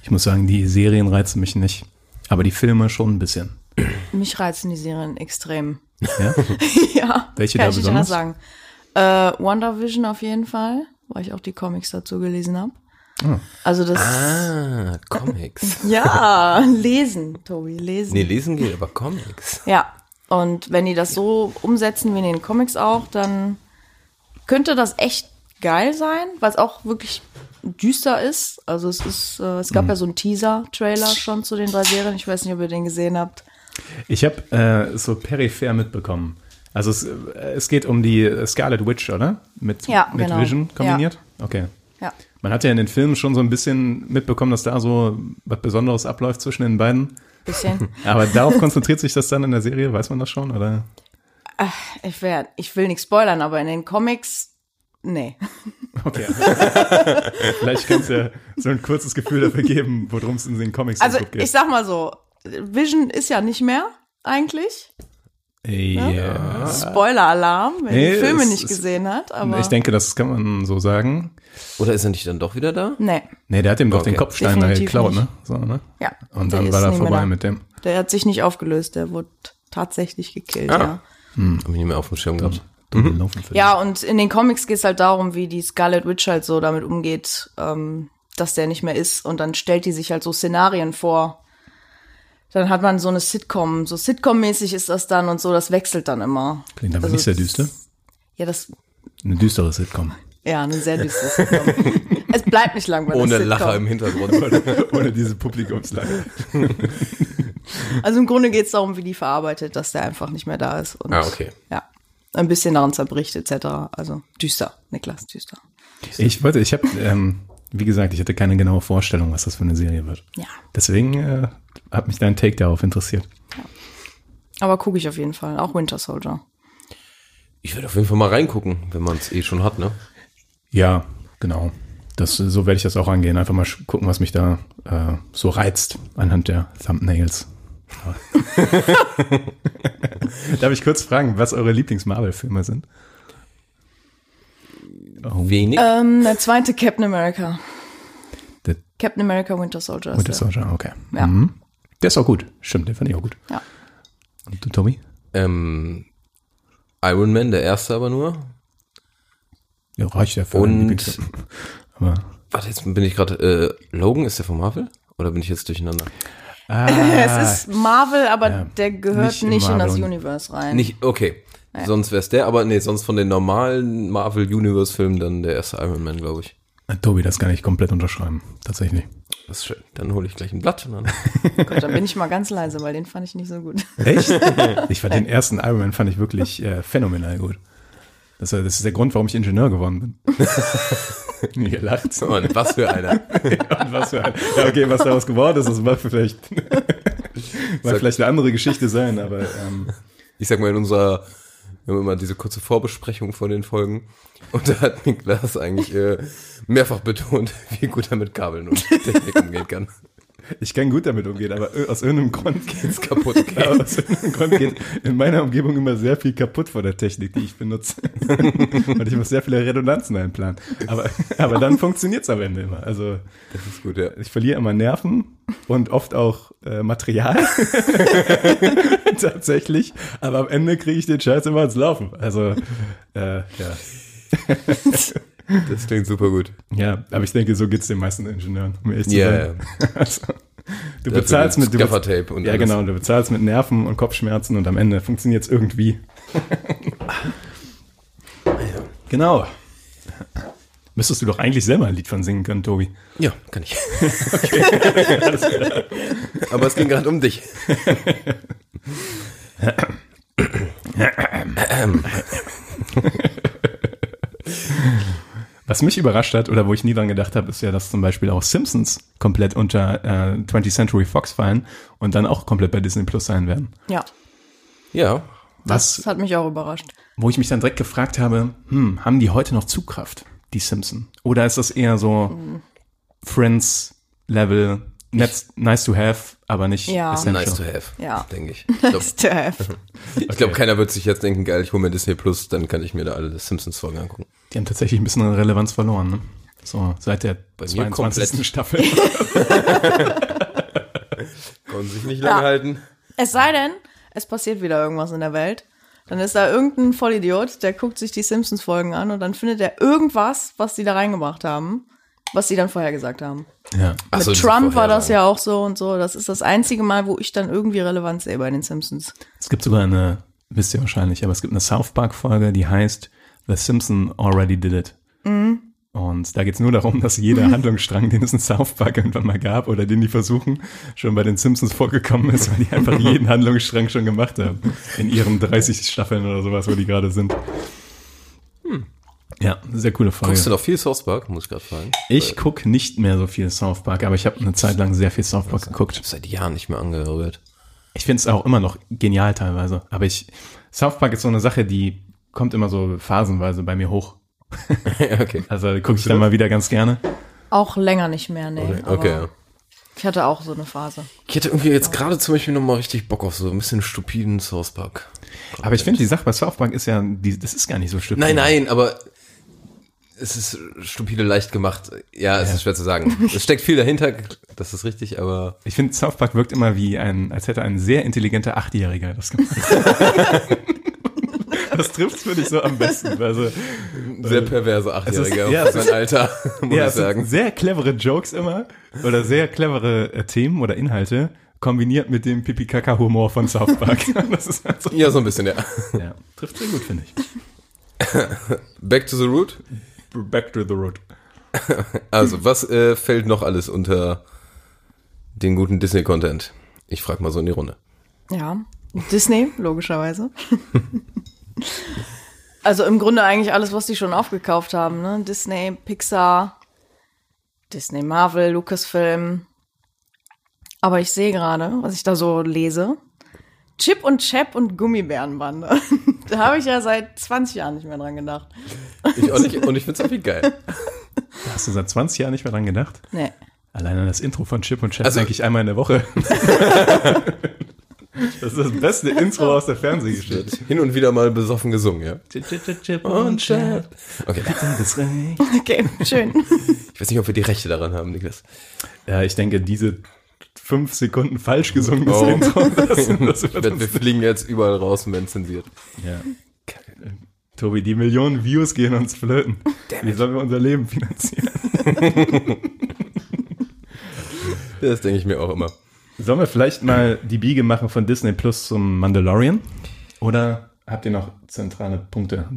Ich muss sagen, die Serien reizen mich nicht. Aber die Filme schon ein bisschen. Mich reizen die Serien extrem. Ja? ja. Welche kann da ich besonders? sagen. Äh, WandaVision auf jeden Fall, weil ich auch die Comics dazu gelesen habe. Also das, Ah, Comics. ja, lesen, Tobi, lesen. Nee, lesen geht, aber Comics. Ja, und wenn die das so umsetzen wie in den Comics auch, dann könnte das echt geil sein, weil es auch wirklich düster ist. Also es ist, äh, es gab ja so einen Teaser-Trailer schon zu den drei Serien. Ich weiß nicht, ob ihr den gesehen habt. Ich habe äh, so peripher mitbekommen, Also es, äh, es geht um die Scarlet Witch, oder? Mit, Ja, mit genau. Vision kombiniert? Okay. Ja. Man hat ja in den Filmen schon so ein bisschen mitbekommen, dass da so was Besonderes abläuft zwischen den beiden. Bisschen. Aber darauf konzentriert sich das dann in der Serie, weiß man das schon, oder? Ich, wär, ich will nicht spoilern, aber in den Comics, nee. Okay. Vielleicht kannst du ja so ein kurzes Gefühl dafür geben, worum es in den Comics Also so gut geht. ich sag mal so, Vision ist ja nicht mehr eigentlich. ja. Spoiler-Alarm, wer Nee, die Filme es nicht ist- gesehen hat. Aber Ich denke, das kann man so sagen. Oder ist er nicht dann doch wieder da? nee, Nee, der hat ihm doch Okay. den Kopfstein da geklaut, ne? So, ne? ja. Und dann war er vorbei mit dem. Der hat sich nicht aufgelöst, der wurde tatsächlich gekillt, Ah. ja. Hm. Hab ich nicht mehr auf dem Schirm gehabt. Mhm. Ja, und in den Comics geht es halt darum, wie die Scarlet Witch halt so damit umgeht, ähm, dass der nicht mehr ist. Und dann stellt die sich halt so Szenarien vor. Dann hat man so eine Sitcom, so Sitcom-mäßig ist das dann und so, das wechselt dann immer. Klingt aber Also nicht sehr düster. Ja, das, Eine düstere Sitcom. ja, eine sehr düstere Sitcom. es bleibt nicht lang bei einer Ohne. Lacher im Hintergrund. Ohne diese Publikumslage. Also im Grunde geht es darum, wie die verarbeitet, dass der einfach nicht mehr da ist. Und, Ah, okay. Ja, ein bisschen daran zerbricht etc. Also düster, Niklas, düster. Ich wollte, ich habe, ähm, wie gesagt, ich hatte keine genaue Vorstellung, was das für eine Serie wird. Ja, Deswegen äh, hat mich dein Take darauf interessiert. aber gucke ich auf jeden Fall. Auch Winter Soldier. Ich werde auf jeden Fall mal reingucken, wenn man es eh schon hat, ne? Ja, genau. Das, so werde ich das auch angehen. Einfach mal gucken, was mich da äh, so reizt anhand der Thumbnails. Darf ich kurz fragen, was eure Lieblings-Marvel-Filme sind? Oh, Wenig. Ähm, der zweite Captain America. der Captain America Winter Soldier. Winter der. Soldier, okay. Ja. Mhm. Der ist auch gut. Stimmt, den fand ich auch gut. Ja. Und du, Tommy? Ähm, Iron Man, der erste aber nur. Ja, reicht ja für Und-. Aber Warte, jetzt bin ich gerade. Äh, Logan ist der von Marvel? Oder bin ich jetzt durcheinander? es ist Marvel, aber Ja, der gehört nicht nicht, in das. Universe rein. Nicht, okay. Sonst wär's der, aber nee, sonst von den normalen Marvel Universe Filmen dann der erste Iron Man, glaube ich. Tobi, das kann ich komplett unterschreiben. Tatsächlich. Das ist schön. Dann hole ich gleich ein Blatt und dann. Gott, dann bin ich mal ganz leise, weil den fand ich nicht so gut. Echt? Ich fand den ersten Iron Man fand ich wirklich äh, phänomenal gut. Das, das ist der Grund, warum ich Ingenieur geworden bin. Nie gelacht. Mann, was für einer. Und was für ein, ja, okay, was daraus geworden ist, das mag vielleicht, mag vielleicht eine andere Geschichte sein, aber ähm, Ich sag mal, in unserer, wir haben immer diese kurze Vorbesprechung von den Folgen. Und da hat Niklas eigentlich äh, mehrfach betont, wie gut er mit Kabeln und Technik umgehen kann. Ich kann gut damit umgehen, aber aus irgendeinem Grund geht's Kaputt, Ja, okay. aus irgendeinem Grund geht in meiner Umgebung immer sehr viel kaputt von der Technik, die ich benutze. Und ich muss sehr viele Redundanzen einplanen. Aber, aber dann funktioniert's am Ende immer. Also Das ist gut, ja. ich verliere immer Nerven und oft auch äh, Material. Tatsächlich. Aber am Ende kriege ich den Scheiß immer ans Laufen. Also, äh, ja. Das klingt super gut. Ja, aber ich denke, so geht's den meisten Ingenieuren, um ehrlich zu Ja, sein. Also, du Dafür bezahlst mit Gaffertape und Ja, alles. genau, du bezahlst mit Nerven und Kopfschmerzen und am Ende funktioniert's irgendwie. Genau. Müsstest du doch eigentlich selber ein Lied von singen können, Tobi. Ja, kann ich. Aber es ging gerade um dich. Was mich überrascht hat oder wo ich nie dran gedacht habe, ist ja, dass zum Beispiel auch Simpsons komplett unter äh, 20th Century Fox fallen und dann auch komplett bei Disney Plus sein werden. Ja, Ja. das Was, hat mich auch überrascht. wo ich mich dann direkt gefragt habe, hm, haben die heute noch Zugkraft, die Simpsons? Oder ist das eher so Friends-Level, nice nice to have, aber nicht Ja. essential? Nice to have, Ja. denke ich. Ich glaube, To have. ich glaub, keiner wird sich jetzt denken, geil, ich hole mir Disney Plus, dann kann ich mir da alle Simpsons-Folgen angucken. Die haben tatsächlich ein bisschen an Relevanz verloren, ne? So, seit der Bei mir 22. komplett. Staffel. Konnten sich nicht lange Ja. halten. Es sei denn, es passiert wieder irgendwas in der Welt. Dann ist da irgendein Vollidiot, der guckt sich die Simpsons-Folgen an und dann findet er irgendwas, was die da reingebracht haben, was sie dann vorher gesagt haben. ja. So, Mit diese Trump war das ja auch so und so. Das ist das einzige Mal, wo ich dann irgendwie Relevanz sehe bei den Simpsons. Es gibt sogar eine, wisst ihr wahrscheinlich, aber es gibt eine South Park Folge, die heißt The Simpson Already Did It. Und Und da geht's nur darum, dass jeder Handlungsstrang, den es in South Park irgendwann mal gab oder den die versuchen, schon bei den Simpsons vorgekommen ist, weil die einfach jeden Handlungsstrang schon gemacht haben. In ihren 30 Staffeln oder sowas, wo die gerade sind. Ja, sehr coole Folge. Guckst du noch viel South Park? Muss ich gerade fragen. Ich guck nicht mehr so viel South Park, aber ich habe eine Zeit lang sehr viel South Park geguckt. Ich hab seit Jahren nicht mehr angehört. Ich finde es auch immer noch genial teilweise. Aber ich, South Park ist so eine Sache, die kommt immer so phasenweise bei mir hoch. ja, okay. Also gucke ich dann mal wieder ganz gerne. Auch länger nicht mehr, nee. Okay, okay ja. Ich hatte auch so eine Phase. Ich hätte irgendwie jetzt gerade zum Beispiel nochmal richtig Bock auf so ein bisschen stupiden South Park. Aber ich finde, die Sache bei South Park ist ja, die, das ist gar nicht so stupid. Nein, nein, aber es ist stupide leicht gemacht. Ja, es ist schwer zu sagen. Es steckt viel dahinter, das ist richtig, aber Ich finde, South Park wirkt immer wie ein, als hätte ein sehr intelligenter Achtjähriger das gemacht. das trifft finde ich so am besten. Also, sehr perverse Achtjähriger ist- ja, es sein Alter, muss ja, ich sagen. sehr clevere Jokes immer oder sehr clevere äh, Themen oder Inhalte kombiniert mit dem Pipi-Kaka-Humor von South Park. das ist halt so, Ja, so ein bisschen, ja. ja, trifft sehr gut, finde ich. Back to the root. Back to the road. Also, was äh, fällt noch alles unter den guten Disney-Content? Ich frage mal so in die Runde. Ja. Disney, logischerweise. also im Grunde eigentlich alles, was die schon aufgekauft haben, ne? Disney, Pixar, Disney Marvel, Lucasfilm. Aber ich sehe gerade, was ich da so lese. Chip und Chap und Gummibärenbande. da habe ich ja seit 20 Jahren nicht mehr dran gedacht. Ich auch nicht, und ich finde es irgendwie geil. Da hast du seit 20 Jahren nicht mehr dran gedacht? Nee. Allein an das Intro von Chip und Chap Also- denke ich einmal in der Woche. das ist das beste Intro aus der Fernsehgeschichte. Hin und wieder mal besoffen gesungen, ja. Chip und Chap. Okay. Okay, schön. Ich weiß nicht, ob wir die Rechte daran haben, Niklas. Ja, ich denke, diese fünf Sekunden falsch gesungenes Oh. Intro, das, das Wir, wird wir fliegen jetzt überall raus und werden zensiert. ja. Tobi, die Millionen Views gehen uns flöten. Wie sollen wir unser Leben finanzieren? Das denke ich mir auch immer. Sollen wir vielleicht mal die Biege machen von Disney Plus zum Mandalorian? Oder habt ihr noch zentrale Punkte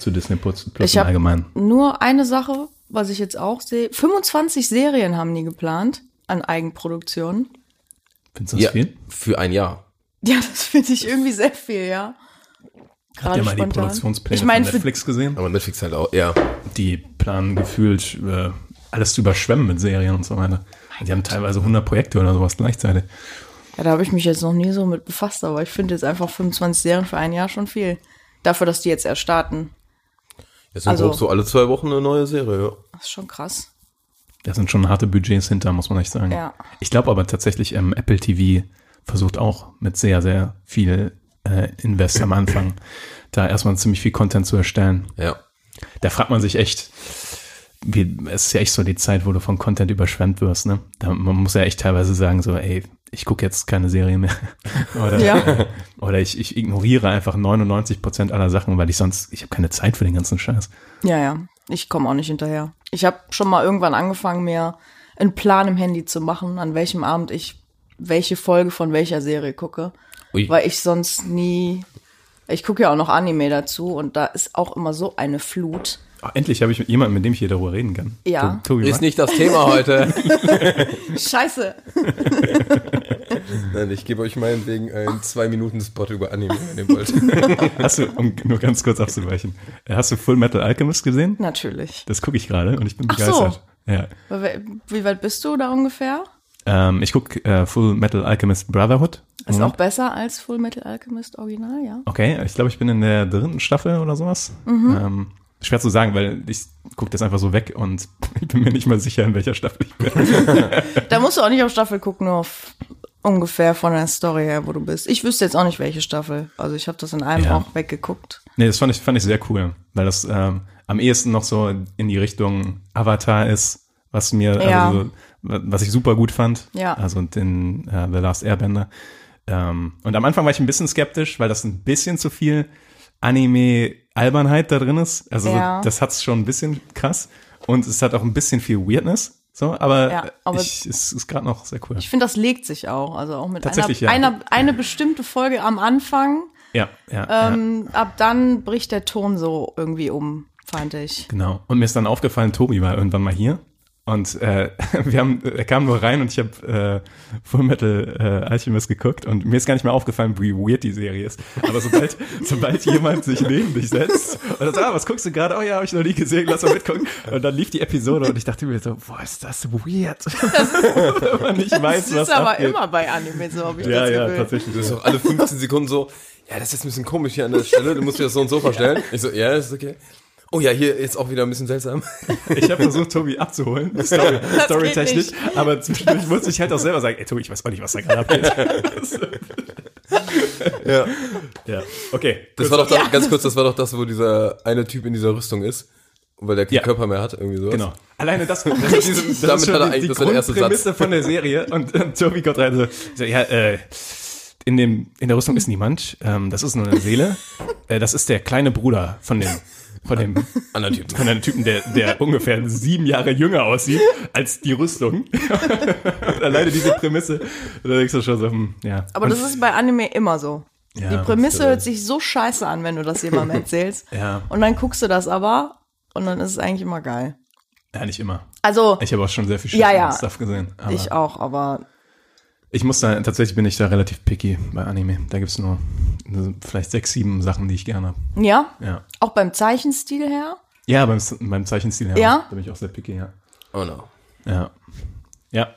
zu Disney Plus, Ich im Allgemeinen? Nur eine Sache, was ich jetzt auch sehe. 25 Serien haben die geplant an Eigenproduktionen. Findest du das Ja, viel? für ein Jahr. Ja, das finde ich irgendwie sehr viel, ja. Habt ihr mal die spontan. Produktionspläne Ich meine, von für, Netflix gesehen? Aber Netflix halt auch, ja. Die planen gefühlt äh, alles zu überschwemmen mit Serien und so weiter. Die haben teilweise 100 Projekte oder sowas gleichzeitig. ja, da habe ich mich jetzt noch nie so mit befasst, aber ich finde jetzt einfach 25 Serien für ein Jahr schon viel. Dafür, dass die jetzt erst starten. Jetzt sind Also- so alle zwei Wochen eine neue Serie, ja. Das ist schon krass. Da sind schon harte Budgets hinter, muss man echt sagen. Ja. Ich glaube aber tatsächlich, ähm, Apple TV versucht auch mit sehr, sehr viel äh, Invest am Anfang, da erstmal ziemlich viel Content zu erstellen. Ja. Da fragt man sich echt, wie, es ist ja echt so die Zeit, wo du von Content überschwemmt wirst, ne? Da, man muss ja echt teilweise sagen, so, ey, ich gucke jetzt keine Serie mehr. oder Ja. oder ich, ich ignoriere einfach 99 Prozent aller Sachen, weil ich sonst, ich habe keine Zeit für den ganzen Scheiß. Ja, ja. Ich komme auch nicht hinterher. Ich habe schon mal irgendwann angefangen, mir einen Plan im Handy zu machen, an welchem Abend ich welche Folge von welcher Serie gucke. Ui. Weil ich sonst nie. Ich gucke ja auch noch Anime dazu und da ist auch immer so eine Flut. Oh, endlich habe ich mit jemandem, mit dem ich hier darüber reden kann. Ja. To- Tobi, Ist nicht das Thema heute. Scheiße. Nein, ich gebe euch meinetwegen einen zwei Minuten Spot über Anime, wenn ihr wollt. Hast du, um nur ganz kurz abzuweichen, äh, hast du Full Metal Alchemist gesehen? Natürlich. Das gucke ich gerade und ich bin Ach so. begeistert. Ja. Wie weit bist du da ungefähr? Ähm, ich gucke äh, Full Metal Alchemist Brotherhood. Ist Moment. auch besser als Full Metal Alchemist Original, ja. Okay, ich glaube, ich bin in der dritten Staffel oder sowas. Mhm. Ähm, schwer zu sagen, weil ich gucke das einfach so weg und ich bin mir nicht mal sicher, in welcher Staffel ich bin. Da musst du auch nicht auf Staffel gucken, nur auf ungefähr von der Story her, wo du bist. Ich wüsste jetzt auch nicht, welche Staffel. Also ich habe das in einem Ja. auch weggeguckt. nee, das fand ich, fand ich sehr cool, weil das ähm, am ehesten noch so in die Richtung Avatar ist, was mir, Ja. also, was ich super gut fand. Ja. Also den äh, The Last Airbender. Ähm, und am Anfang war ich ein bisschen skeptisch, weil das ein bisschen zu viel Anime-Albernheit da drin ist. Also so, Ja. das hat's schon ein bisschen krass. Und es hat auch ein bisschen viel Weirdness. So, aber, Ja, aber- ich, es ist gerade noch sehr cool. Ich finde, das legt sich auch. Also auch mit einer, ja. einer eine bestimmte Folge am Anfang. Ja, ja, ja. Ähm, ab dann bricht der Ton so irgendwie um. fand ich. Genau. Und mir ist dann aufgefallen, Tobi war irgendwann mal hier. Und äh, wir haben, er kam nur rein und ich habe äh, Full Metal äh, Alchemist geguckt und mir ist gar nicht mehr aufgefallen, wie weird die Serie ist. Aber sobald, sobald jemand sich neben dich setzt und sagt, ah, was guckst du gerade? Oh ja, habe ich noch nie gesehen, lass mal mitgucken. Und dann lief die Episode und ich dachte mir so, boah, ist das weird. Wenn man nicht weiß, Das was ist aber abgeht. immer bei Anime so, habe ich Ja, das ja, Gefühl. tatsächlich. Das ist auch alle 15 Sekunden so, ja, das ist jetzt ein bisschen komisch hier an der Stelle, du musst dir das so und so vorstellen. Ich so, ja, ist okay. Oh ja, hier jetzt auch wieder ein bisschen seltsam. Ich habe versucht, Tobi abzuholen, Story, storytechnisch, aber zwischendurch musste ich halt auch selber sagen, ey Tobi, ich weiß auch nicht, was da gerade abgeht. Ja. ja, okay. Das war doch da, ganz kurz, das war doch das, wo dieser eine Typ in dieser Rüstung ist. Weil der keinen Ja. Körper mehr hat, irgendwie sowas. Genau. Alleine das, das, ist, Diese- das damit ist schon hat er die, eigentlich- die das war der erste Satz. von der Serie. Und, und Tobi kommt rein so, so, ja, äh, in, dem, in der Rüstung ist niemand. Ähm, das ist nur eine Seele. Äh, das ist der kleine Bruder von dem, von dem, Anderen Typen. von einem Typen, der, der ungefähr sieben Jahre jünger aussieht als die Rüstung. alleine diese Prämisse, da denkst du schon so, hm, ja. Aber das ist bei Anime immer so. Ja, die Prämisse äh, hört sich so scheiße an, wenn du das jemandem erzählst. Ja. Und dann guckst du das aber und dann ist es eigentlich immer geil. Ja, nicht immer. Also, Ich habe auch schon sehr viel Ja, ja. Stuff gesehen. Aber ich auch, aber Ich muss da, tatsächlich bin ich da relativ picky bei Anime. Da gibt's nur nur vielleicht sechs, sieben Sachen, die ich gerne habe. ja, Ja. auch beim Zeichenstil her. Ja, beim, beim Zeichenstil her. Ja? Da bin ich auch sehr picky, ja. Oh no. Ja. Ja.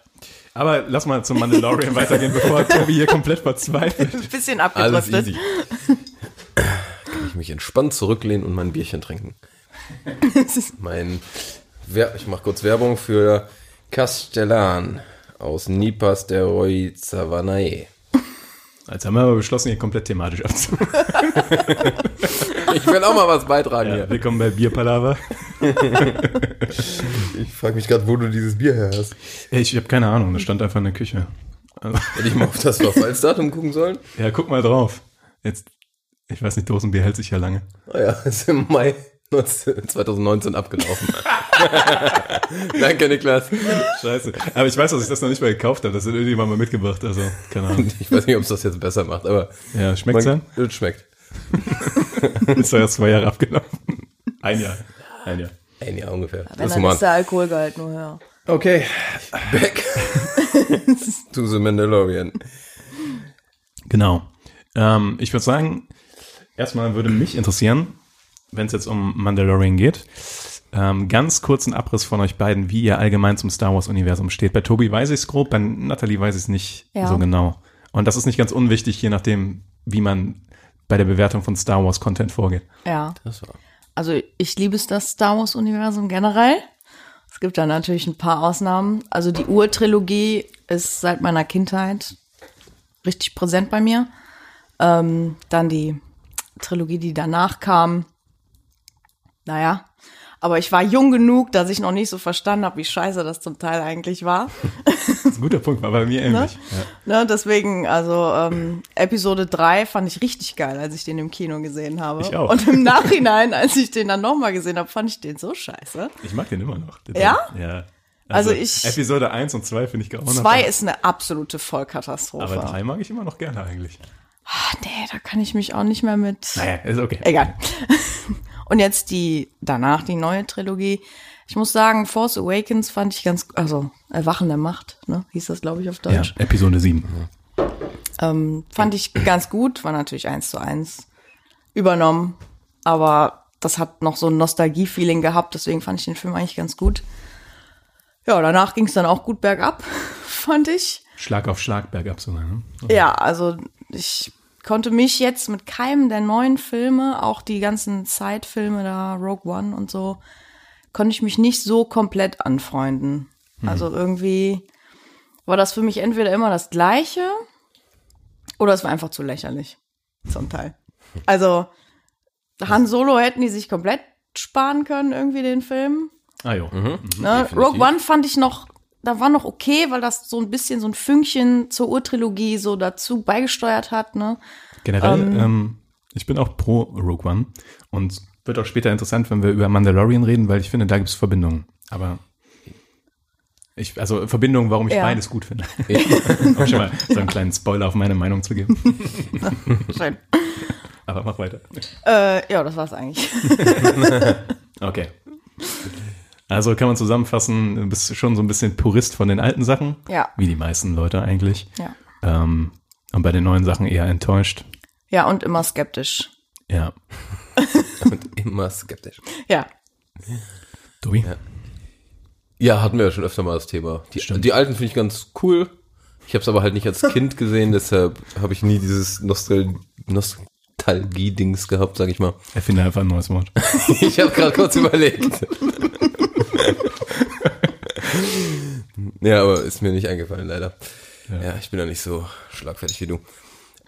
Aber lass mal zum Mandalorian weitergehen, bevor Tobi hier komplett verzweifelt. Ein bisschen Alles abgedriftet. easy. Kann ich mich entspannt zurücklehnen und mein Bierchen trinken. mein, Wer ich mache kurz Werbung für Castellan aus Nipas der Roy Savanae. Jetzt haben wir aber beschlossen, hier komplett thematisch abzumachen. Ich will auch mal was beitragen Ja, hier. willkommen bei Bierpalaver. Ich frage mich gerade, wo du dieses Bier her hast. Ich habe keine Ahnung, das stand einfach in der Küche. Also, Hätte ich mal auf das Verfallsdatum gucken sollen? ja, guck mal drauf. Jetzt, ich weiß nicht, Dosenbier hält sich ja lange. Ah ja, ist im Mai 19 2019 abgelaufen. Danke, Niklas. Scheiße. Aber ich weiß, dass ich das noch nicht mal gekauft habe. Das hat irgendjemand mal mitgebracht. Also, keine Ahnung. Ich weiß nicht, ob es das jetzt besser macht, aber Ja, schmeckt's man, dann? es schmeckt. Ist doch erst zwei Jahre abgelaufen. Ein Jahr. Ein Jahr. Ein Jahr ungefähr. Wenn, Das ist dann ist der Alkoholgehalt nur höher. Okay, back to the Mandalorian. Genau. Ähm, ich würde sagen, erstmal würde mich interessieren, wenn es jetzt um Mandalorian geht, ähm, ganz kurzen Abriss von euch beiden, wie ihr allgemein zum Star Wars-Universum steht. Bei Tobi weiß ich es grob, bei Natalie weiß ich es nicht Ja. so genau. Und das ist nicht ganz unwichtig, je nachdem, wie man bei der Bewertung von Star Wars-Content vorgeht. Ja. Das war. Also ich liebe es, das Star Wars-Universum generell. Es gibt da natürlich ein paar Ausnahmen. Also die Ur-Trilogie ist seit meiner Kindheit richtig präsent bei mir. Ähm, dann die Trilogie, die danach kam. Naja, aber ich war jung genug, dass ich noch nicht so verstanden habe, wie scheiße das zum Teil eigentlich war. Das ist ein guter Punkt, war bei mir ähnlich. Ja. Ne, deswegen, also ähm, Episode 3 fand ich richtig geil, als ich den im Kino gesehen habe. Ich auch. Und im Nachhinein, als ich den dann nochmal gesehen habe, fand ich den so scheiße. Ich mag den immer noch. Den Ja? Ja. Also ich- Episode 1 und 2 finde ich grauenhaft. 2 ist eine absolute Vollkatastrophe. Aber 3 mag ich immer noch gerne eigentlich. Ah, nee, da kann ich mich auch nicht mehr mit. Naja, ist okay. Egal. Und jetzt die, danach die neue Trilogie. Ich muss sagen, Force Awakens fand ich ganz, also Erwachen der Macht, ne, hieß das, glaube ich, auf Ja, Deutsch. Episode 7. Ähm, fand ich ganz gut, war natürlich eins zu eins übernommen, aber das hat noch so ein Nostalgie-Feeling gehabt, deswegen fand ich den Film eigentlich ganz gut. Ja, danach ging es dann auch gut bergab, fand ich. Schlag auf Schlag bergab sogar. Ne? Ja, also ich konnte mich jetzt mit keinem der neuen Filme, auch die ganzen Zeitfilme da, Rogue One und so, konnte ich mich nicht so komplett anfreunden. Also irgendwie war das für mich entweder immer das Gleiche oder es war einfach zu lächerlich. Zum Teil. Also Han Solo hätten die sich komplett sparen können, irgendwie den Film. Ah jo. Ne? definitiv. Rogue One fand ich noch, da war noch okay, weil das so ein bisschen so ein Fünkchen zur Urtrilogie so dazu beigesteuert hat, ne? Generell, ähm, ich bin auch pro Rogue One und wird auch später interessant, wenn wir über Mandalorian reden, weil ich finde, da gibt es Verbindungen. Aber ich, also Verbindungen, warum ich Ja. beides gut finde. um schon mal so einen kleinen Spoiler auf meine Meinung zu geben. Schön. Aber mach weiter. äh, ja, das war's eigentlich. Okay. Also kann man zusammenfassen, du bist schon so ein bisschen Purist von den alten Sachen. Ja. Wie die meisten Leute eigentlich. Ja. Ähm, und bei den neuen Sachen eher enttäuscht. Ja, und immer skeptisch. Ja. Und immer skeptisch. Ja. Tobi? Ja, hatten wir ja schon öfter mal das Thema. Die, Stimmt. die alten finde ich ganz cool. Ich habe es aber halt nicht als Kind gesehen, deshalb habe ich nie dieses Nostal Nostalgie-Dings gehabt, sag ich mal. Erfinde einfach ein neues Wort. Ich habe gerade kurz überlegt. Ja, aber ist mir nicht eingefallen, leider. Ja, ich bin ja nicht so schlagfertig wie du.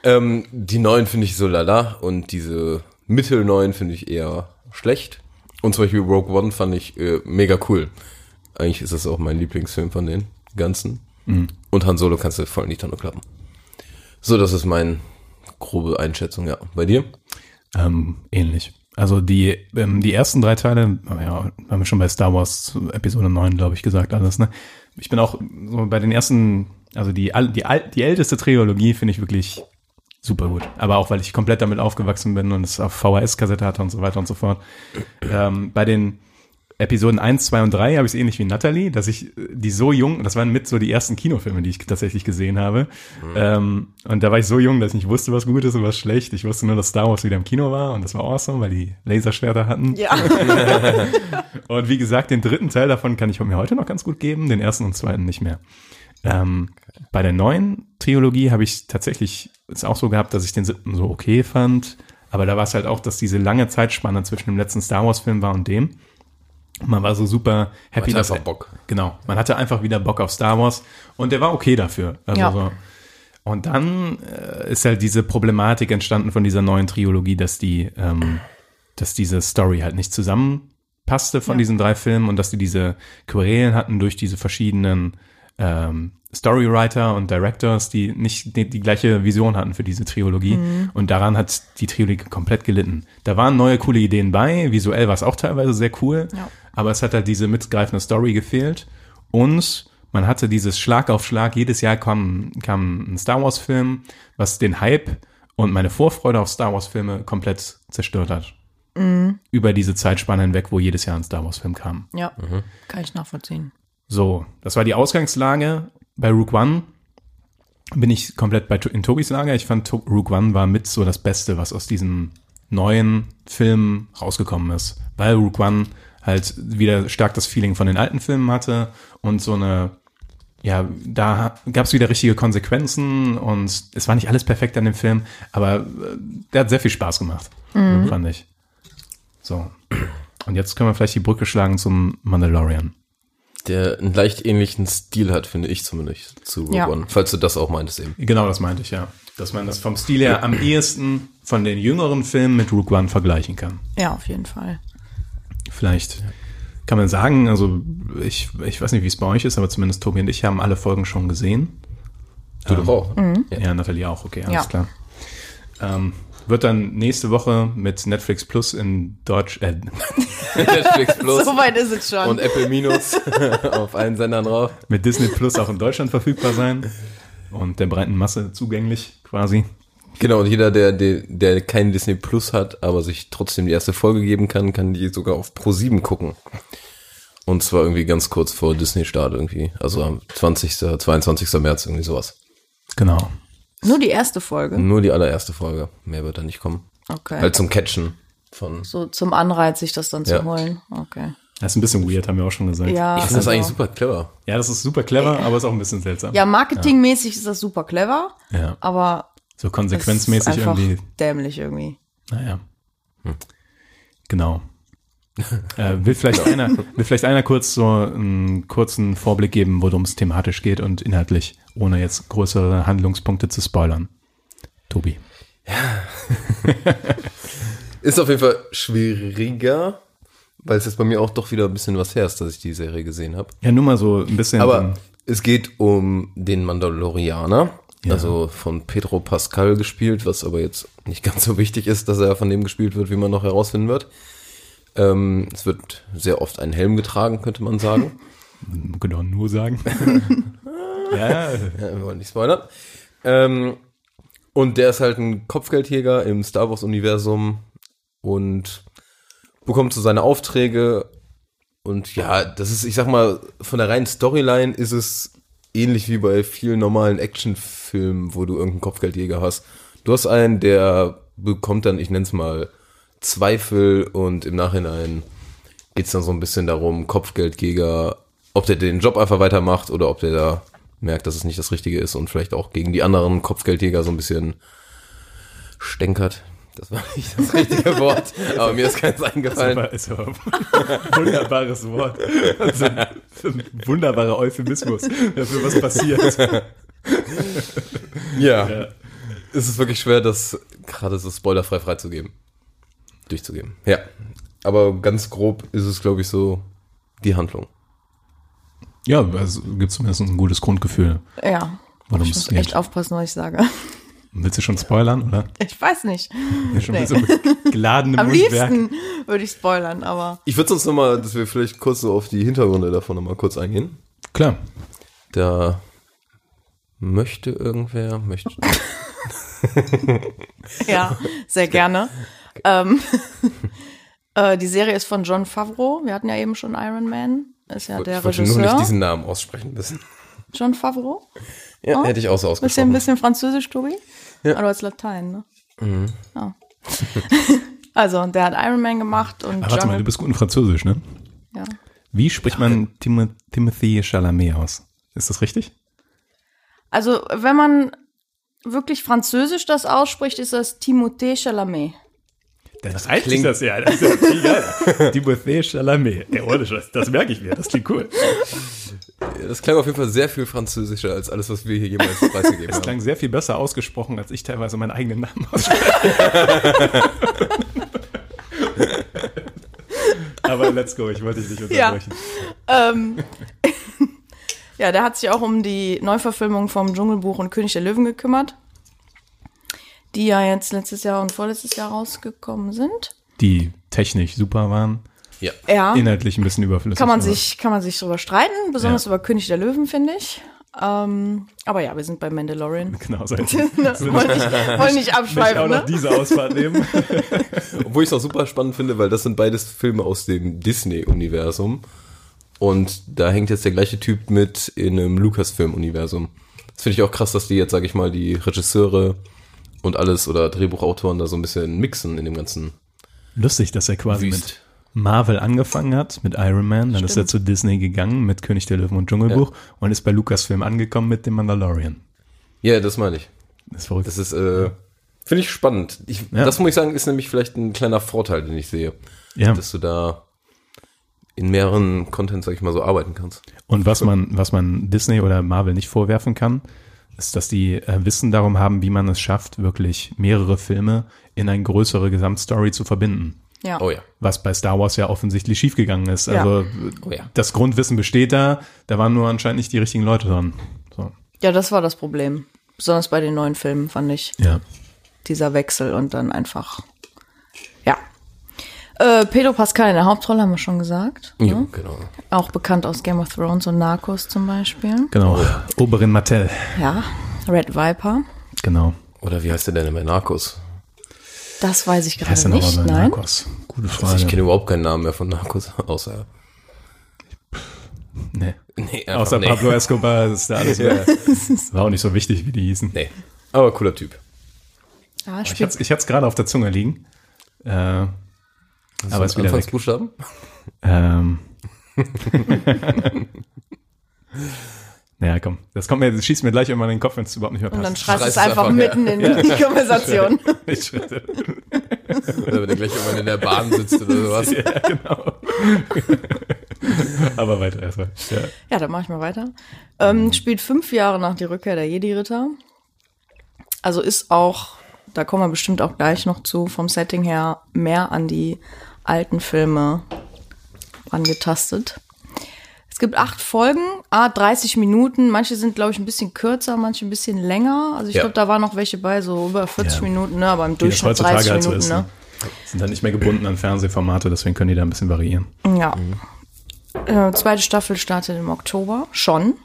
Ähm, die neuen finde ich so lala und diese mittelneuen finde ich eher schlecht. Und zum Beispiel Rogue One fand ich äh, mega cool. Eigentlich ist das auch mein Lieblingsfilm von den ganzen. Und Han Solo kannst du voll in die Tonne klappen. So, das ist meine grobe Einschätzung, ja. Bei dir? Ähm, ähnlich. Also die, ähm, die ersten drei Teile, ja, haben wir schon bei Star Wars Episode 9, glaube ich, gesagt alles, ne? Ich bin auch so bei den ersten, also die, die, die älteste Trilogie finde ich wirklich super gut. Aber auch, weil ich komplett damit aufgewachsen bin und es auf VHS-Kassette hatte und so weiter und so fort. Ähm, bei den Episoden 1, 2 und 3 habe ich es ähnlich wie Natalie, dass ich äh, die so jung, das waren mit so die ersten Kinofilme, die ich tatsächlich gesehen habe. Ähm, und da war ich so jung, dass ich nicht wusste, was gut ist und was schlecht. Ich wusste nur, dass Star Wars wieder im Kino war und das war awesome, weil die Laserschwerter hatten. Ja. Und wie gesagt, den dritten Teil davon kann ich mir heute noch ganz gut geben, den ersten und zweiten nicht mehr. Ähm, bei der neuen Trilogie habe ich tatsächlich es auch so gehabt, dass ich den siebten so okay fand. Aber da war es halt auch, dass diese lange Zeitspanne zwischen dem letzten Star Wars Film war und dem. Man war so super happy, hatte dass einfach Bock. Genau, man hatte einfach wieder Bock auf Star Wars und der war okay dafür. Also Ja. so. Und dann äh, ist halt diese Problematik entstanden von dieser neuen Trilogie, dass die, ähm, dass diese Story halt nicht zusammenpasste von diesen drei Filmen und dass die diese Querelen hatten durch diese verschiedenen ähm, Storywriter und Directors, die nicht die, die gleiche Vision hatten für diese Trilogie. Und daran hat die Trilogie komplett gelitten. Da waren neue coole Ideen bei, visuell war es auch teilweise sehr cool, Ja. aber es hat halt diese mitgreifende Story gefehlt. Und man hatte dieses Schlag auf Schlag, jedes Jahr kam, kam ein Star Wars Film, was den Hype und meine Vorfreude auf Star Wars Filme komplett zerstört hat. Über diese Zeitspanne hinweg, wo jedes Jahr ein Star Wars Film kam. Ja. Kann ich nachvollziehen. So, das war die Ausgangslage. Bei Rook One bin ich komplett bei, in Tobis Lager. Ich fand, Rook One war mit so das Beste, was aus diesem neuen Film rausgekommen ist. Weil Rook One halt wieder stark das Feeling von den alten Filmen hatte und so eine, ja, da gab es wieder richtige Konsequenzen und es war nicht alles perfekt an dem Film, aber äh, der hat sehr viel Spaß gemacht, fand ich. So. Und jetzt können wir vielleicht die Brücke schlagen zum Mandalorian. Der einen leicht ähnlichen Stil hat, finde ich zumindest, zu Rogue Ja. One. Falls du das auch meintest eben. Genau, das meinte ich, ja. Dass man das vom Stil her am ehesten von den jüngeren Filmen mit Rook One vergleichen kann. Ja, auf jeden Fall. Vielleicht kann man sagen, also ich, ich weiß nicht, wie es bei euch ist, aber zumindest Tobi und ich haben alle Folgen schon gesehen. Du doch auch. Ja, Nathalie auch, okay, alles Ja. klar. Ähm, wird dann nächste Woche mit Netflix Plus in Deutsch, äh, Netflix Plus So weit ist es schon. und Apple Minus auf allen Sendern drauf. mit Disney Plus auch in Deutschland verfügbar sein und der breiten Masse zugänglich quasi. Genau, und jeder, der, der, der kein Disney Plus hat, aber sich trotzdem die erste Folge geben kann, kann die sogar auf Pro 7 gucken. Und zwar irgendwie ganz kurz vor Disney-Start irgendwie. Also am 20., 22. März, irgendwie sowas. Genau. Nur die erste Folge. Nur die allererste Folge. Mehr wird da nicht kommen. Okay. Halt zum Catchen von. so zum Anreiz, sich das dann zu Ja. holen. Okay. Das ist ein bisschen weird, haben wir auch schon gesagt. Ja, Ich finde das also- eigentlich super clever. Ja, das ist super clever, aber ist auch ein bisschen seltsam. Ja, marketingmäßig ist das super clever, Ja. aber So ist konsequenzmäßig einfach irgendwie dämlich irgendwie. Naja. Genau. Äh, will, vielleicht einer, will vielleicht einer kurz so einen kurzen Vorblick geben, worum es thematisch geht und inhaltlich, ohne jetzt größere Handlungspunkte zu spoilern. Tobi. Ist auf jeden Fall schwieriger, weil es jetzt bei mir auch doch wieder ein bisschen was her ist, dass ich die Serie gesehen habe. Ja, nur mal so ein bisschen. Aber es geht um den Mandalorianer, also von Pedro Pascal gespielt, was aber jetzt nicht ganz so wichtig ist, dass er von dem gespielt wird, wie man noch herausfinden wird. Ähm, es wird sehr oft ein Helm getragen, könnte man sagen. genau nur sagen. ja, ja, wir wollen nicht spoilern. Ähm, und der ist halt ein Kopfgeldjäger im Star Wars-Universum und bekommt so seine Aufträge und ja, das ist, ich sag mal, von der reinen Storyline ist es ähnlich wie bei vielen normalen Actionfilmen, wo du irgendeinen Kopfgeldjäger hast. Du hast einen, der bekommt dann, ich nenn's mal, Zweifel und im Nachhinein geht's dann so ein bisschen darum, Kopfgeldjäger, ob der den Job einfach weitermacht oder ob der da merkt, dass es nicht das Richtige ist und vielleicht auch gegen die anderen Kopfgeldjäger so ein bisschen stänkert. Das war nicht das richtige Wort, aber mir ist keins eingefallen. Aber ist aber ein wunderbares Wort. Also, ein wunderbarer Euphemismus dafür, was passiert. Ja. Ja. Es ist wirklich schwer, das gerade so spoilerfrei freizugeben. Durchzugeben. Ja. Aber ganz grob ist es, glaube ich, so die Handlung. Ja, also gibt zumindest ein gutes Grundgefühl. Ja. Worum ich es muss geht. echt aufpassen, was ich sage. Willst du schon spoilern, oder? Ich weiß nicht. Ja, schon Nee. so einem geladenen Am Mundwerk. liebsten würde ich spoilern, aber Ich würde sonst nochmal, dass wir vielleicht kurz so auf die Hintergründe davon nochmal kurz eingehen. Klar. Da möchte irgendwer, möchte. ja, sehr gerne. Ähm, äh, die Serie ist von John Favreau. Wir hatten ja eben schon Iron Man. Ist ja der ich wollte nur nicht Regisseur. diesen Namen aussprechen müssen. John Favreau. Ja, Oh. hätte ich auch so ausgesprochen. bisschen Französisch, Tobi? Ja. Aber als Latein, ne? Mhm. Ja. also, der hat Iron Man gemacht und Aber warte mal, du bist gut in Französisch, ne? ja. Wie spricht man Tim Timothy Chalamet aus? Ist das richtig? Also, wenn man wirklich Französisch das ausspricht, ist das Timothée Chalamet. Das heißt klingt- das ja. Das ist ja viel geiler. Timothy Chalamet. Ja, ohne Scheiß. Das merke ich mir. Das klingt cool. Das klang auf jeden Fall sehr viel französischer als alles, was wir hier jemals preisgegeben Es haben. klang sehr viel besser ausgesprochen, als ich teilweise meinen eigenen Namen ausspreche. Aber let's go, ich wollte dich nicht Ja. unterbrechen. Ähm, ja, der hat sich auch um die Neuverfilmung vom Dschungelbuch und König der Löwen gekümmert, die ja jetzt letztes Jahr und vorletztes Jahr rausgekommen sind. Die technisch super waren, Ja. Ja, inhaltlich ein bisschen überflüssig. kann man aber- sich, kann man sich drüber streiten, besonders Ja. über König der Löwen, finde ich. Ähm, aber ja, wir sind bei Mandalorian. Genau, so jetzt wollen nicht, wollen nicht will ich auch abschweifen, noch ne? diese Ausfahrt nehmen. Obwohl ich es auch super spannend finde, weil das sind beides Filme aus dem Disney-Universum. Und da hängt jetzt der gleiche Typ mit in einem Lucasfilm-Universum. Das finde ich auch krass, dass die jetzt, sage ich mal, die Regisseure und alles oder Drehbuchautoren da so ein bisschen mixen in dem ganzen Lustig, dass er quasi Wüst. mit Marvel angefangen hat, mit Iron Man, dann ist er zu Disney gegangen mit König der Löwen und Dschungelbuch und ist bei Lucasfilm angekommen mit dem Mandalorian. Ja, das meine ich. Das ist verrückt. Das ist, äh, finde ich spannend. Ich, Ja. Das muss ich sagen, ist nämlich vielleicht ein kleiner Vorteil, den ich sehe. ja. Dass du da in mehreren Content, sag ich mal, so arbeiten kannst. Und was man, was man Disney oder Marvel nicht vorwerfen kann, ist, dass die äh, Wissen darum haben, wie man es schafft, wirklich mehrere Filme in eine größere Gesamtstory zu verbinden. Ja. Oh ja. Was bei Star Wars ja offensichtlich schiefgegangen ist. Ja. Also Oh ja. das Grundwissen besteht da, da waren nur anscheinend nicht die richtigen Leute dran. So. ja, das war das Problem. Besonders bei den neuen Filmen fand ich Ja. dieser Wechsel und dann einfach. Äh, Pedro Pascal in der Hauptrolle haben wir schon gesagt. Ja, Ne? genau. Auch bekannt aus Game of Thrones und Narcos zum Beispiel. Genau. Oberin Mattel. Ja, Red Viper. Genau. Oder wie heißt der denn bei Narcos? Das weiß ich heißt gerade der nicht. nochmal bei Nein. Narcos? Gute Also ich Frage. kenne überhaupt keinen Namen mehr von Narcos, außer Nee. nee, Außer nee. Pablo Escobar ist da alles Ja. War auch nicht so wichtig, wie die hießen. Nee. Aber cooler Typ. Ah, Ich hatte ich es gerade auf der Zunge liegen. Äh, aber ist wieder. Anfangsbuchstaben? Ähm. naja, komm. Das kommt mir, das schießt mir gleich immer in den Kopf, wenn es überhaupt nicht mehr und dann passt. schreist du es Schreist es einfach einfach, mitten in die Konversation. Ich schritte. Oder wenn der gleich irgendwann in der Bahn sitzt oder sowas. ja, genau. aber weiter erstmal. Ja. Ja, dann mache ich mal weiter. Ähm, spielt fünf Jahre nach der Rückkehr der Jedi-Ritter. Also ist auch, da kommen wir bestimmt auch gleich noch zu, vom Setting her mehr an die alten Filme angetastet. Es gibt acht Folgen, ah, 30 Minuten. Manche sind, glaube ich, ein bisschen kürzer, manche ein bisschen länger. Also ich Ja. glaube, da waren noch welche bei, so über 40 Ja. Minuten, ne? aber im Durchschnitt 30 heutzutage halt so Minuten. ist. ne? Ne? Sind dann nicht mehr gebunden an Fernsehformate, deswegen können die da ein bisschen variieren. Ja. Äh, zweite Staffel startet im Oktober. Schon.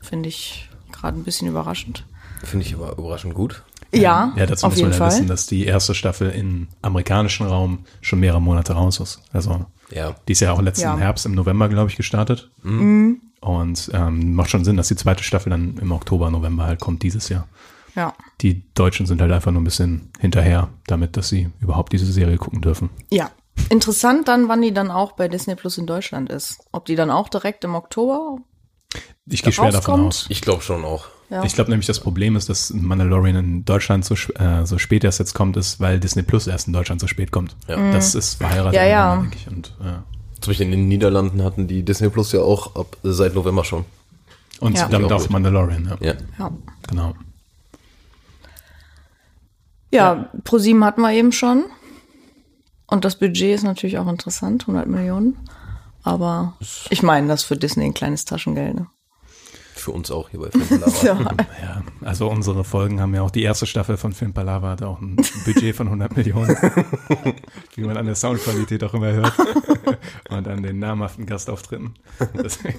Finde ich gerade ein bisschen überraschend. Finde ich aber überraschend gut. Ja, Ja, dazu auf muss man ja Fall. wissen, dass die erste Staffel im amerikanischen Raum schon mehrere Monate raus ist. Also Ja. die ist ja auch letzten Ja. Herbst im November, glaube ich, gestartet. Mhm. Und ähm, macht schon Sinn, dass die zweite Staffel dann im Oktober, November halt kommt dieses Jahr. Ja. Die Deutschen sind halt einfach nur ein bisschen hinterher, damit, dass sie überhaupt diese Serie gucken dürfen. Ja. Interessant dann, wann die dann auch bei Disney Plus in Deutschland ist. Ob die dann auch direkt im Oktober? Ich gehe schwer davon Rauskommt? aus. Ich glaube schon auch. Ja. Ich glaube nämlich, das Problem ist, dass Mandalorian in Deutschland so, äh, so spät erst jetzt kommt, ist, weil Disney Plus erst in Deutschland so spät kommt. Ja. Das ist verheiratet, Mhm. Ja, ja. denke ich. Und, äh, Zum Beispiel in den Niederlanden hatten die Disney Plus ja auch ab seit November schon. und Ja. damit Auch. Mandalorian, ja. Ja. Ja. Genau. Ja, ProSieben hatten wir eben schon. Und das Budget ist natürlich auch interessant, 100 Millionen. Aber ich meine, das ist für Disney ein kleines Taschengeld. Ne? Für uns auch hier bei Filmlava. Ja. Ja, also unsere Folgen haben ja auch die erste Staffel von Film Palava hatte auch ein Budget von 100 Millionen, wie man an der Soundqualität auch immer hört und an den namhaften Gastauftritten. Deswegen,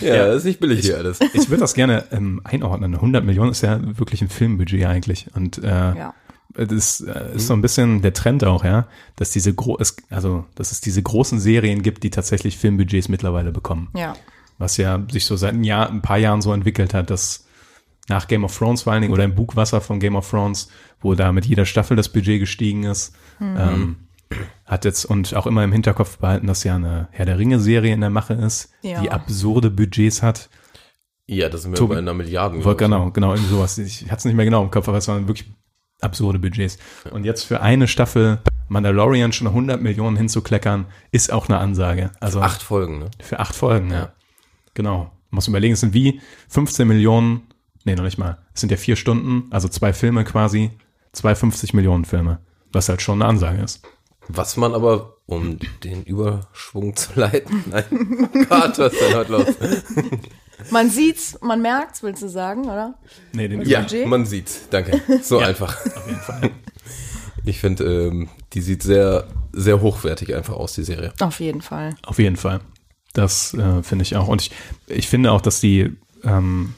ja, das ist nicht billig hier alles. ich würde das gerne ähm, einordnen. 100 Millionen ist ja wirklich ein Filmbudget eigentlich und äh, ja. das äh, ist so ein bisschen der Trend auch, ja, dass diese gro es, also dass es diese großen Serien gibt, die tatsächlich Filmbudgets mittlerweile bekommen. Ja. Was ja sich so seit ein, Jahr, ein paar Jahren so entwickelt hat, dass nach Game of Thrones vor allen Dingen oder im Bugwasser von Game of Thrones, wo da mit jeder Staffel das Budget gestiegen ist, ähm, hat jetzt und auch immer im Hinterkopf behalten, dass ja eine Herr der Ringe-Serie in der Mache ist, Ja. die absurde Budgets hat. Ja, das sind wir Tobi- bei einer Milliarden. Woll- glaub ich. Genau, genau, irgendwie sowas. Ich hatte es nicht mehr genau im Kopf, aber es waren wirklich absurde Budgets. Und jetzt für eine Staffel Mandalorian schon 100 Millionen hinzukleckern, ist auch eine Ansage. Also Acht Folgen, ne? für acht Folgen, ja. Genau. Muss überlegen, es sind wie 15 Millionen, nee, noch nicht mal. Es sind ja vier Stunden, also zwei Filme quasi, zwei 50 Millionen Filme, was halt schon eine Ansage ist. Was man aber, um den Überschwung zu leiten, nein, Gott, was denn heute los? Man sieht's, man merkt's, willst du sagen, oder? Nee, den Ja, Budget? man sieht's. Danke. So einfach. auf jeden Fall. Ich finde, ähm, die sieht sehr, sehr hochwertig einfach aus, die Serie. Auf jeden Fall. Auf jeden Fall. Das äh, finde ich auch. Und ich, ich finde auch, dass die ähm,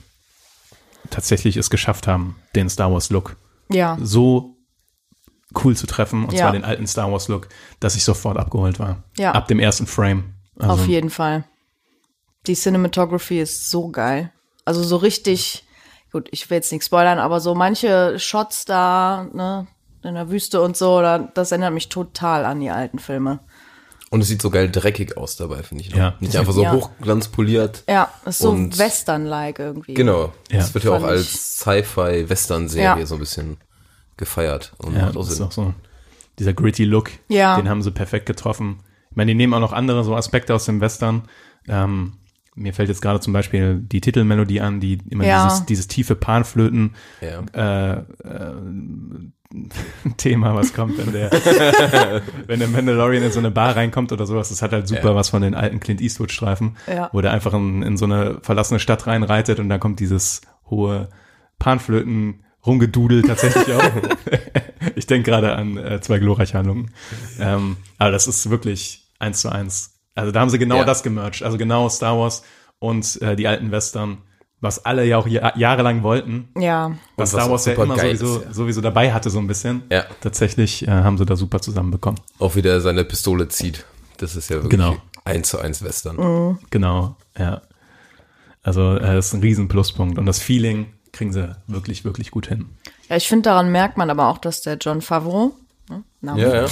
tatsächlich es geschafft haben, den Star Wars Look Ja. so cool zu treffen, und Ja. zwar den alten Star Wars Look, dass ich sofort abgeholt war. Ja. Ab dem ersten Frame. Also, Auf jeden Fall. Die Cinematography ist so geil. Also so richtig, gut, ich will jetzt nicht spoilern, aber so manche Shots da, ne, in der Wüste und so, da, das erinnert mich total an die alten Filme. Und es sieht so geil dreckig aus dabei, finde ich. Noch. Ja. Nicht einfach so Ja. hochglanzpoliert. Ja, ist so Western-like irgendwie. Genau. Ja. Das wird ja auch als Sci-Fi-Western-Serie Ja. so ein bisschen gefeiert. Und Ja, macht auch das ist auch so. Dieser gritty Look, Ja. den haben sie perfekt getroffen. Ich meine, die nehmen auch noch andere so Aspekte aus dem Western. Ähm, mir fällt jetzt gerade zum Beispiel die Titelmelodie an, die immer Ja. dieses, dieses tiefe Panflöten Ja. äh, äh, Thema, was kommt, wenn der, wenn der Mandalorian in so eine Bar reinkommt oder sowas. Das hat halt super Ja. was von den alten Clint Eastwood-Streifen, Ja. wo der einfach in, in so eine verlassene Stadt reinreitet und dann kommt dieses hohe Panflöten rumgedudel tatsächlich auch. ich denke gerade an äh, zwei glorreiche Handlungen. Ähm, aber das ist wirklich eins zu eins. Also da haben sie genau Ja. das gemercht. Also genau Star Wars und äh, die alten Western, was alle ja auch jahr, jahrelang wollten. Ja. Was was Star Wars ja immer sowieso, ist, ja. sowieso dabei hatte, so ein bisschen. Ja. Tatsächlich äh, haben sie da super zusammenbekommen. Auch wie der seine Pistole zieht. Das ist ja wirklich Genau. eins zu eins Western. Genau, ja. Also äh, das ist ein riesen Pluspunkt. Und das Feeling kriegen sie wirklich, wirklich gut hin. Ja, ich finde, daran merkt man aber auch, dass der John Favreau, ne, Name, Ja, ja.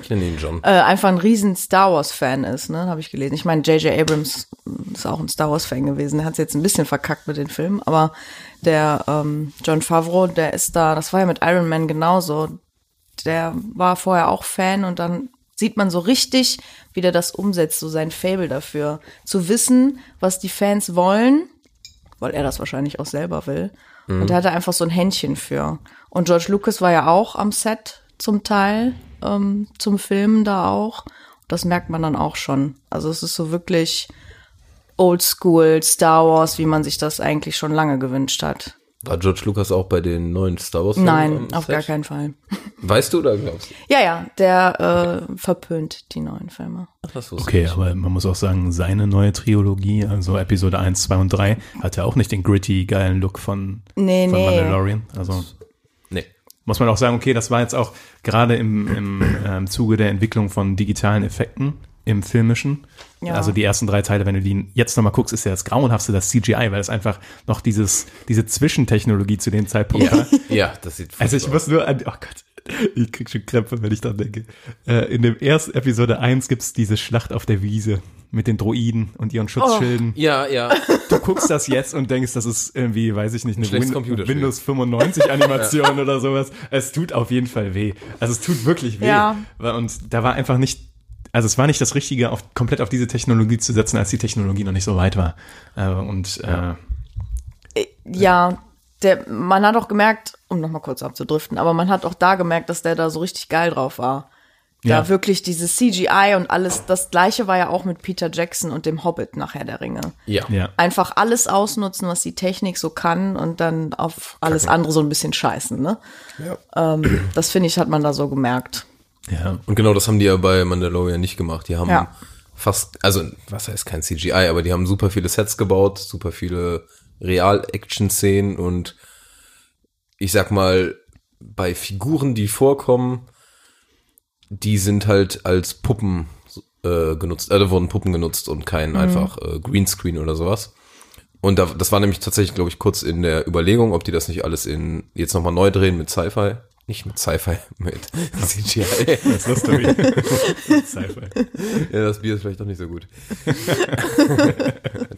Ich nenne ihn John. äh, einfach ein riesen Star Wars-Fan ist, ne, habe ich gelesen. Ich meine, J.J. Abrams ist auch ein Star Wars-Fan gewesen. Der hat es jetzt ein bisschen verkackt mit den Filmen, aber der ähm, John Favreau, der ist da, das war ja mit Iron Man genauso. Der war vorher auch Fan und dann sieht man so richtig, wie der das umsetzt, so sein Fable dafür. Zu wissen, was die Fans wollen, weil er das wahrscheinlich auch selber will. Und er hatte einfach so ein Händchen für. Und George Lucas war ja auch am Set zum Teil, ähm, zum Filmen da auch. Das merkt man dann auch schon. Also es ist so wirklich Oldschool Star Wars, wie man sich das eigentlich schon lange gewünscht hat. War George Lucas auch bei den neuen Star Wars Nein, auf Set? gar keinen Fall. Weißt du oder glaubst du? Ja, ja, der äh, verpönt die neuen Filme. Ach, das Okay, ich. aber man muss auch sagen, seine neue Trilogie, also Episode 1, 2 und 3, hat ja auch nicht den gritty, geilen Look von, Nee, von nee. Mandalorian. Also Nee. Muss man auch sagen, okay, das war jetzt auch gerade im, im ähm, Zuge der Entwicklung von digitalen Effekten im Filmischen. Ja. Also die ersten drei Teile, wenn du die jetzt nochmal guckst, ist ja das Grauenhaftste das CGI, weil es einfach noch dieses, diese Zwischentechnologie zu dem Zeitpunkt war. Ja, das sieht Also ich muss nur an, oh Gott, ich krieg schon Krämpfe, wenn ich dran denke. Äh, in dem ersten Episode 1 gibt's diese Schlacht auf der Wiese mit den Droiden und ihren Schutzschilden. aus. Ja, ja. Du guckst das jetzt und denkst, das ist irgendwie, weiß ich nicht, eine Win. Windows 95 Animation oder sowas. Es tut auf jeden Fall weh. Also es tut wirklich weh. Ja. Und da war einfach nicht, also es war nicht das Richtige, auf, komplett auf diese Technologie zu setzen, als die Technologie noch nicht so weit war. Äh, und äh, Ja, der, man hat auch gemerkt, um nochmal kurz abzudriften, aber man hat auch da gemerkt, dass der da so richtig geil drauf war. Da Ja. wirklich dieses CGI und alles, das gleiche war ja auch mit Peter Jackson und dem Hobbit nachher der Ringe. Ja. ja. Einfach alles ausnutzen, was die Technik so kann und dann auf alles andere so ein bisschen scheißen, ne? Ähm, das finde ich, hat man da so gemerkt. Ja. Und genau das haben die ja bei Mandalorian nicht gemacht. Die haben Ja. fast, also was heißt kein CGI, aber die haben super viele Sets gebaut, super viele Real-Action-Szenen und ich sag mal, bei Figuren, die vorkommen, die sind halt als Puppen äh, genutzt, äh, da wurden Puppen genutzt und kein einfach äh, Greenscreen oder sowas. Und da, das war nämlich tatsächlich, glaube ich, kurz in der Überlegung, ob die das nicht alles in jetzt nochmal neu drehen mit Sci-Fi. Nicht mit Sci-Fi, mit CGI. Das ist lustig. Sci-Fi. Ja, das Bier ist vielleicht doch nicht so gut.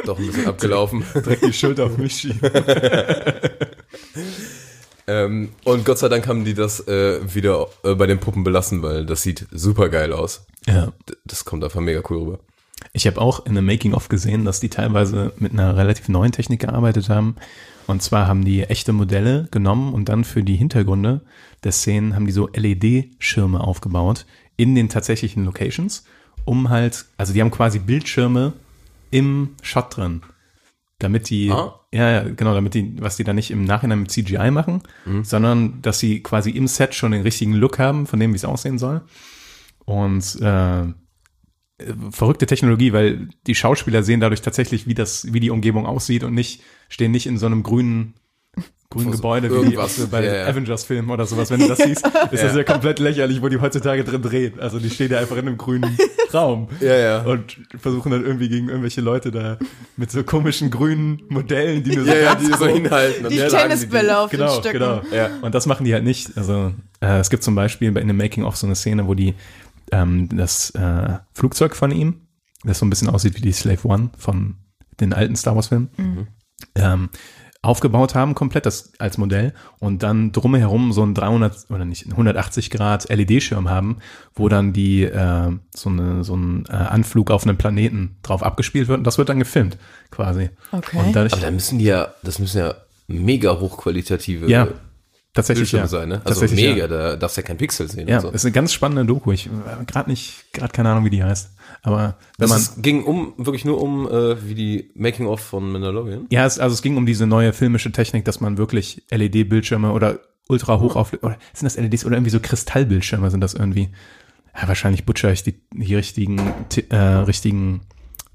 doch ein bisschen abgelaufen. Direkt die Schuld auf mich schieben. Ähm, und Gott sei Dank haben die das äh, wieder äh, bei den Puppen belassen, weil das sieht super geil aus. Ja. D das kommt einfach mega cool rüber. Ich habe auch in einem Making-of gesehen, dass die teilweise mit einer relativ neuen Technik gearbeitet haben. Und zwar haben die echte Modelle genommen und dann für die Hintergründe der Szenen haben die so LED-Schirme aufgebaut in den tatsächlichen Locations, um halt, also die haben quasi Bildschirme im Shot drin. Damit die, Ah. Ja, ja, genau, damit die, was die dann nicht im Nachhinein mit CGI machen, sondern dass sie quasi im Set schon den richtigen Look haben, von dem, wie es aussehen soll. Und äh, verrückte Technologie, weil die Schauspieler sehen dadurch tatsächlich, wie das, wie die Umgebung aussieht und nicht, stehen nicht in so einem grünen, grünen so Gebäude wie irgendwas. auch bei Ja, ja. Avengers-Filmen oder sowas. Wenn du das siehst, ist das ja komplett lächerlich, wo die heutzutage drin drehen. Also die stehen ja einfach in einem grünen Raum. Ja, ja. Und versuchen dann irgendwie gegen irgendwelche Leute da mit so komischen grünen Modellen, die nur so Ja, ja, die so hinhalten. und Die Tennisbälle auf genau, den Stöcken. Genau, Ja. Und das machen die halt nicht. Also äh, es gibt zum Beispiel bei in dem Making-of so eine Szene, wo die ähm, das äh, Flugzeug von ihm, das so ein bisschen aussieht wie die Slave One von den alten Star Wars-Filmen, ähm, aufgebaut haben, komplett das als Modell und dann drumherum so ein 300 oder nicht 180 Grad LED-Schirm haben, wo dann die äh, so eine so ein äh, Anflug auf einem Planeten drauf abgespielt wird und das wird dann gefilmt quasi. Okay. Und dadurch, Aber da müssen die ja, das müssen ja mega hochqualitative ja, tatsächlich Bildschirme ja. sein, ne? Also mega, ja. da darfst du ja kein Pixel sehen Ja, so. ist eine ganz spannende Doku. Ich gerade nicht, gerade keine Ahnung, wie die heißt. Aber wenn Das man, ist, ging um, wirklich nur um, äh, wie die Making-of von Mandalorian. ja, es, also es ging um diese neue filmische Technik, dass man wirklich LED-Bildschirme oder ultra hoch auf, oder sind das LEDs oder irgendwie so Kristallbildschirme sind das irgendwie? Ja, wahrscheinlich butcher ich die, die richtigen, Ti- äh, richtigen,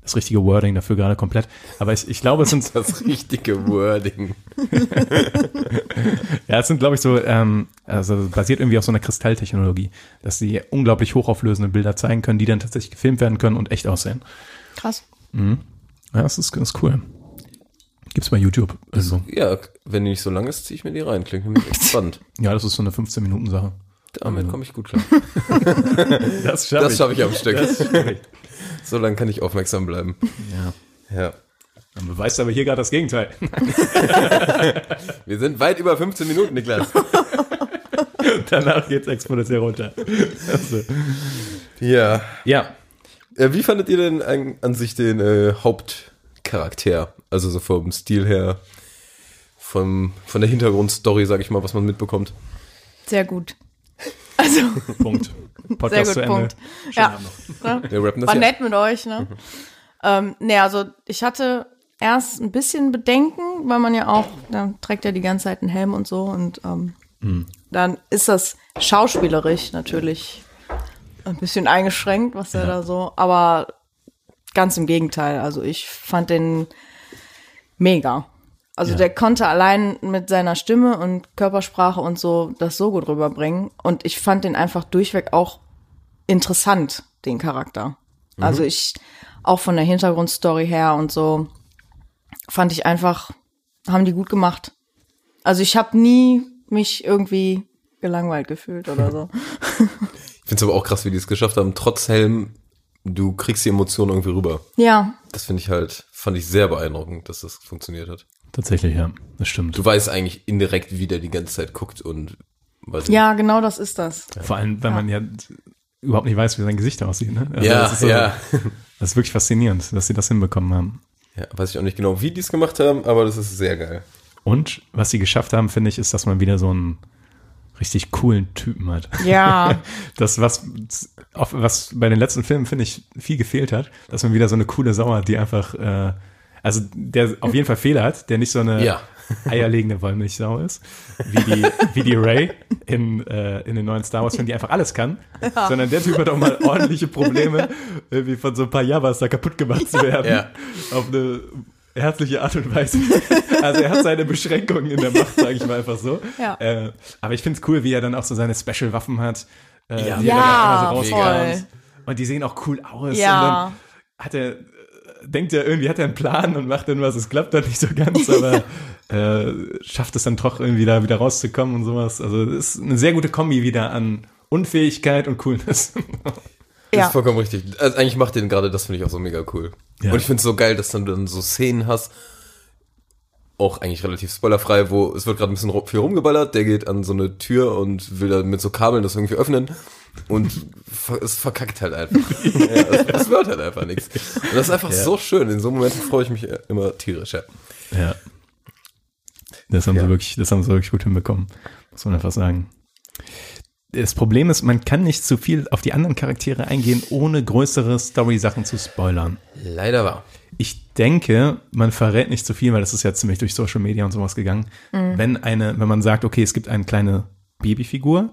das richtige Wording dafür gerade komplett. Aber ich, ich glaube, es sind, Das richtige Wording. ja, es sind, glaube ich, so, ähm, also basiert irgendwie auf so einer Kristalltechnologie, dass sie unglaublich hochauflösende Bilder zeigen können, die dann tatsächlich gefilmt werden können und echt aussehen. Krass. Ja, das ist, das ist cool. Gibt's bei YouTube. Also, Ja, wenn die nicht so lang ist, ziehe ich mir die rein. Klingt nämlich echt spannend. ja, das ist so eine 15-Minuten-Sache. Damit komme ich gut klar. Das Das schaffe ich am Stück. Das schaff ich. So lange kann ich aufmerksam bleiben. Ja. Ja. Dann beweist aber hier gerade das Gegenteil. Wir sind weit über 15 Minuten, Niklas. Danach geht's exponentiell runter. Also, Ja. ja, Äh, Wie fandet ihr denn an, an sich den äh, Hauptcharakter? Also so vom Stil her, vom, von der Hintergrundstory, sag ich mal, was man mitbekommt. Sehr gut. Also, Punkt. sehr Podcast gut, zu Ende. Punkt. Ja. Ne? Wir rappen das War ja. nett mit euch, ne? ähm, nee, also ich hatte erst ein bisschen Bedenken, weil man ja auch, da trägt ja die ganze Zeit einen Helm und so und ähm, dann ist das schauspielerisch natürlich ein bisschen eingeschränkt, was er da so, aber ganz im Gegenteil. Also ich fand den mega. Also Ja. der konnte allein mit seiner Stimme und Körpersprache und so das so gut rüberbringen. Und ich fand den einfach durchweg auch interessant, den Charakter. Also ich, auch von der Hintergrundstory her und so, fand ich einfach, haben die gut gemacht. Also ich habe nie mich irgendwie gelangweilt gefühlt oder so. Ich finde es aber auch krass, wie die es geschafft haben. Trotz Helm, du kriegst die Emotionen irgendwie rüber. ja, Das finde ich halt, fand ich sehr beeindruckend, dass das funktioniert hat. Tatsächlich, ja. Das stimmt. Du weißt eigentlich indirekt, wie der die ganze Zeit guckt und weiß nicht. ja, genau das ist das. Vor allem, weil man ja überhaupt nicht weiß, wie sein Gesicht aussieht. Ne? Also Ja, das ist so- ja. Das ist wirklich faszinierend, dass sie das hinbekommen haben. ja. Weiß ich auch nicht genau, wie die es gemacht haben, aber das ist sehr geil. Und was sie geschafft haben, finde ich, ist, dass man wieder so einen richtig coolen Typen hat. Ja, Das, was, was bei den letzten Filmen, finde ich, viel gefehlt hat, dass man wieder so eine coole Sau hat, die einfach, äh, also der auf jeden Fall Fehler hat, der nicht so eine Ja. eierlegende Wollmilchsau ist, wie die, wie die Ray in, äh, in den neuen Star Wars Filmen, die einfach alles kann, sondern der Typ hat auch mal ordentliche Probleme, irgendwie von so ein paar Javas da kaputt gemacht zu werden. Ja. Auf eine herzliche Art und Weise. Also er hat seine Beschränkungen in der Macht, sage ich mal einfach so. Ja. Äh, aber ich finde es cool, wie er dann auch so seine Special-Waffen hat. Äh, Ja. die er dann Ja, so voll. Und die sehen auch cool aus. Ja. Und dann hat er, denkt er irgendwie, hat er einen Plan und macht dann was. Es klappt dann nicht so ganz, aber äh, schafft es dann doch irgendwie da wieder rauszukommen und sowas. Also es ist eine sehr gute Kombi wieder an Unfähigkeit und Coolness. Das ja. ist vollkommen richtig. Also eigentlich macht den gerade, das finde ich auch so mega cool. Ja. Und ich finde es so geil, dass dann du dann so Szenen hast, auch eigentlich relativ spoilerfrei, wo es wird gerade ein bisschen viel rumgeballert, der geht an so eine Tür und will da mit so Kabeln das irgendwie öffnen und es verkackt halt einfach. ja, es, es wird halt einfach nichts. Und das ist einfach so schön. In so Momenten freue ich mich immer tierisch. Ja. Ja. Das haben Ja. sie wirklich, das haben sie wirklich gut hinbekommen. Muss man einfach sagen. Das Problem ist, man kann nicht zu viel auf die anderen Charaktere eingehen, ohne größere Story-Sachen zu spoilern. Leider war. Ich denke, man verrät nicht zu viel, weil das ist ja ziemlich durch Social Media und sowas gegangen. Wenn eine, wenn man sagt, okay, es gibt eine kleine Babyfigur,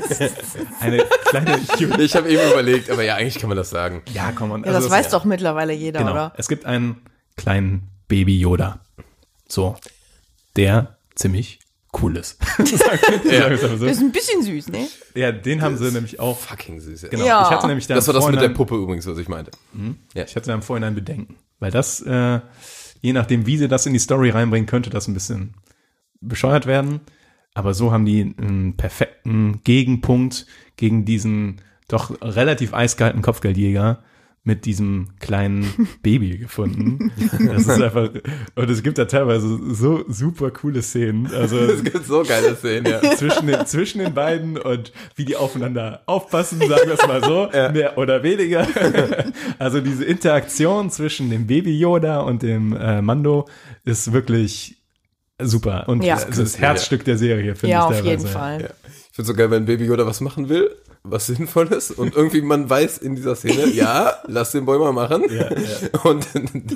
eine kleine, Ich habe eben überlegt, aber ja, eigentlich kann man das sagen. ja, komm on. ja, das weiß doch mittlerweile jeder, Genau. oder? Es gibt einen kleinen Baby Yoda. So. Der ziemlich cool ist. Einfach so. Ist ein bisschen süß, ne? Ja, den haben sie nämlich auch. Fucking süß. Ja. Genau. Ja. Ich hatte nämlich da Das war das mit der Puppe übrigens, was ich meinte. Ja. Ich hatte da im Vorhinein Bedenken. Weil das, äh, je nachdem, wie sie das in die Story reinbringen, könnte das ein bisschen bescheuert werden. Aber so haben die einen perfekten Gegenpunkt gegen diesen doch relativ eiskalten Kopfgeldjäger mit diesem kleinen Baby gefunden. Das ist einfach, und es gibt da teilweise so super coole Szenen. Also Es gibt so geile Szenen, ja. zwischen den, zwischen den beiden und wie die aufeinander aufpassen, sagen wir es mal so, mehr oder weniger. Also diese Interaktion zwischen dem Baby Yoda und dem äh, Mando ist wirklich super und Ja. das, das Herzstück der Serie, finde Ja, ich auf teilweise. jeden Fall. Ja. Ich finde so geil, wenn Baby Yoda was machen will, was sinnvoll ist und irgendwie man weiß in dieser Szene, ja, lass den mal machen. Und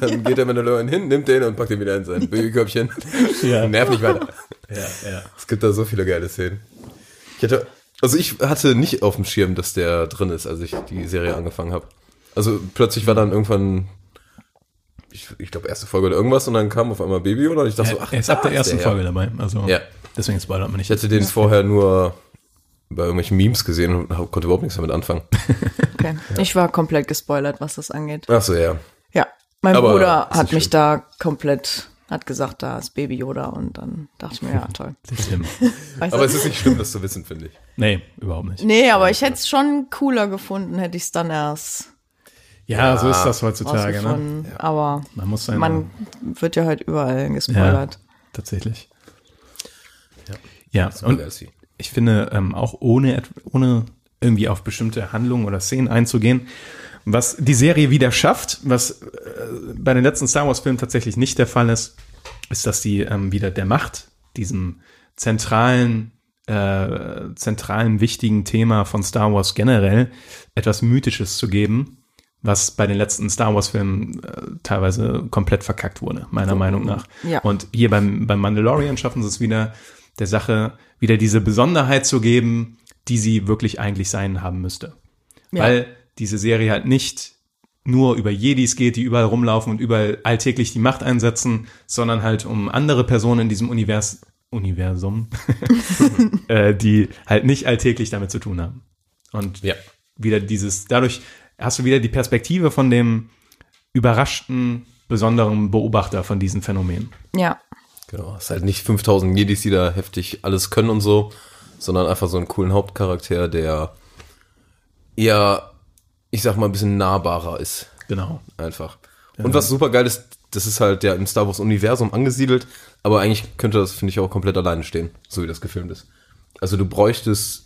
dann geht der Mandalorian hin, nimmt den und packt ihn wieder in sein Babykörbchen. Ja. Nerv nicht weiter. Ja, ja. Es gibt da so viele geile Szenen. Ich hatte, also ich hatte nicht auf dem Schirm, dass der drin ist, als ich die Serie angefangen habe. Also plötzlich war dann irgendwann, ich, ich glaube erste Folge oder irgendwas und dann kam auf einmal Baby und ich dachte so, ach, er ist ab der ersten her. Folge dabei, also Ja. deswegen spoilert man nicht. Ich hatte den vorher nur bei irgendwelchen Memes gesehen und konnte überhaupt nichts damit anfangen. Okay. Ich war komplett gespoilert, was das angeht. Ach so, ja. Ja. Mein Aber Bruder hat mich schlimm. da komplett, hat gesagt, da ist Baby Yoda und dann dachte ich mir, ja, toll. Nicht schlimm. Weißt Aber du? es ist nicht schlimm, das zu wissen, finde ich. Nee, überhaupt nicht. Nee, aber ich hätte es schon cooler gefunden, hätte ich es dann erst Ja, so ist das heutzutage, ne? rausgefunden. Aber Man muss seine, man wird ja halt überall gespoilert. tatsächlich. Ja, und geil ist sie. Ich finde, ähm, auch ohne, ohne irgendwie auf bestimmte Handlungen oder Szenen einzugehen, was die Serie wieder schafft, was äh, bei den letzten Star Wars-Filmen tatsächlich nicht der Fall ist, ist, dass die ähm, wieder der Macht, diesem zentralen, äh, zentralen wichtigen Thema von Star Wars generell, etwas Mythisches zu geben, was bei den letzten Star Wars-Filmen äh, teilweise komplett verkackt wurde, meiner Meinung nach. Ja. Und hier beim, beim Mandalorian schaffen sie es wieder, der Sache wieder diese Besonderheit zu geben, die sie wirklich eigentlich sein haben müsste. Ja. Weil diese Serie halt nicht nur über Jedis geht, die überall rumlaufen und überall alltäglich die Macht einsetzen, sondern halt um andere Personen in diesem Univers Universum, äh, die halt nicht alltäglich damit zu tun haben. Und Ja. wieder dieses, dadurch hast du wieder die Perspektive von dem überraschten, besonderen Beobachter von diesen Phänomenen. Ja. Genau, es ist halt nicht 5000 Jedis, die da heftig alles können und so, sondern einfach so einen coolen Hauptcharakter, der eher, ich sag mal, ein bisschen nahbarer ist. Genau. Einfach. Und was super geil ist, das ist halt ja im Star Wars Universum angesiedelt, aber eigentlich könnte das, finde ich, auch komplett alleine stehen, so wie das gefilmt ist. Also du bräuchtest,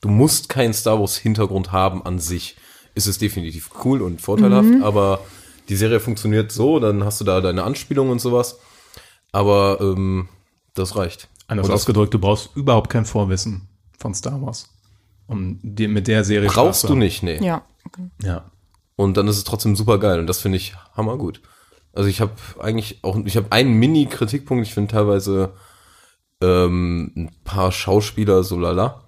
du musst keinen Star Wars Hintergrund haben an sich. Ist es definitiv cool und vorteilhaft, aber die Serie funktioniert so, dann hast du da deine Anspielungen und sowas. Aber ähm, das reicht. Anders Und ausgedrückt, du brauchst überhaupt kein Vorwissen von Star Wars. Um dir mit der Serie brauchst du nicht, nee. Ja. Ja. Und dann ist es trotzdem super geil und das finde ich hammergut. Also ich habe eigentlich auch, ich habe einen Mini-Kritikpunkt, ich finde teilweise ähm, ein paar Schauspieler so lala.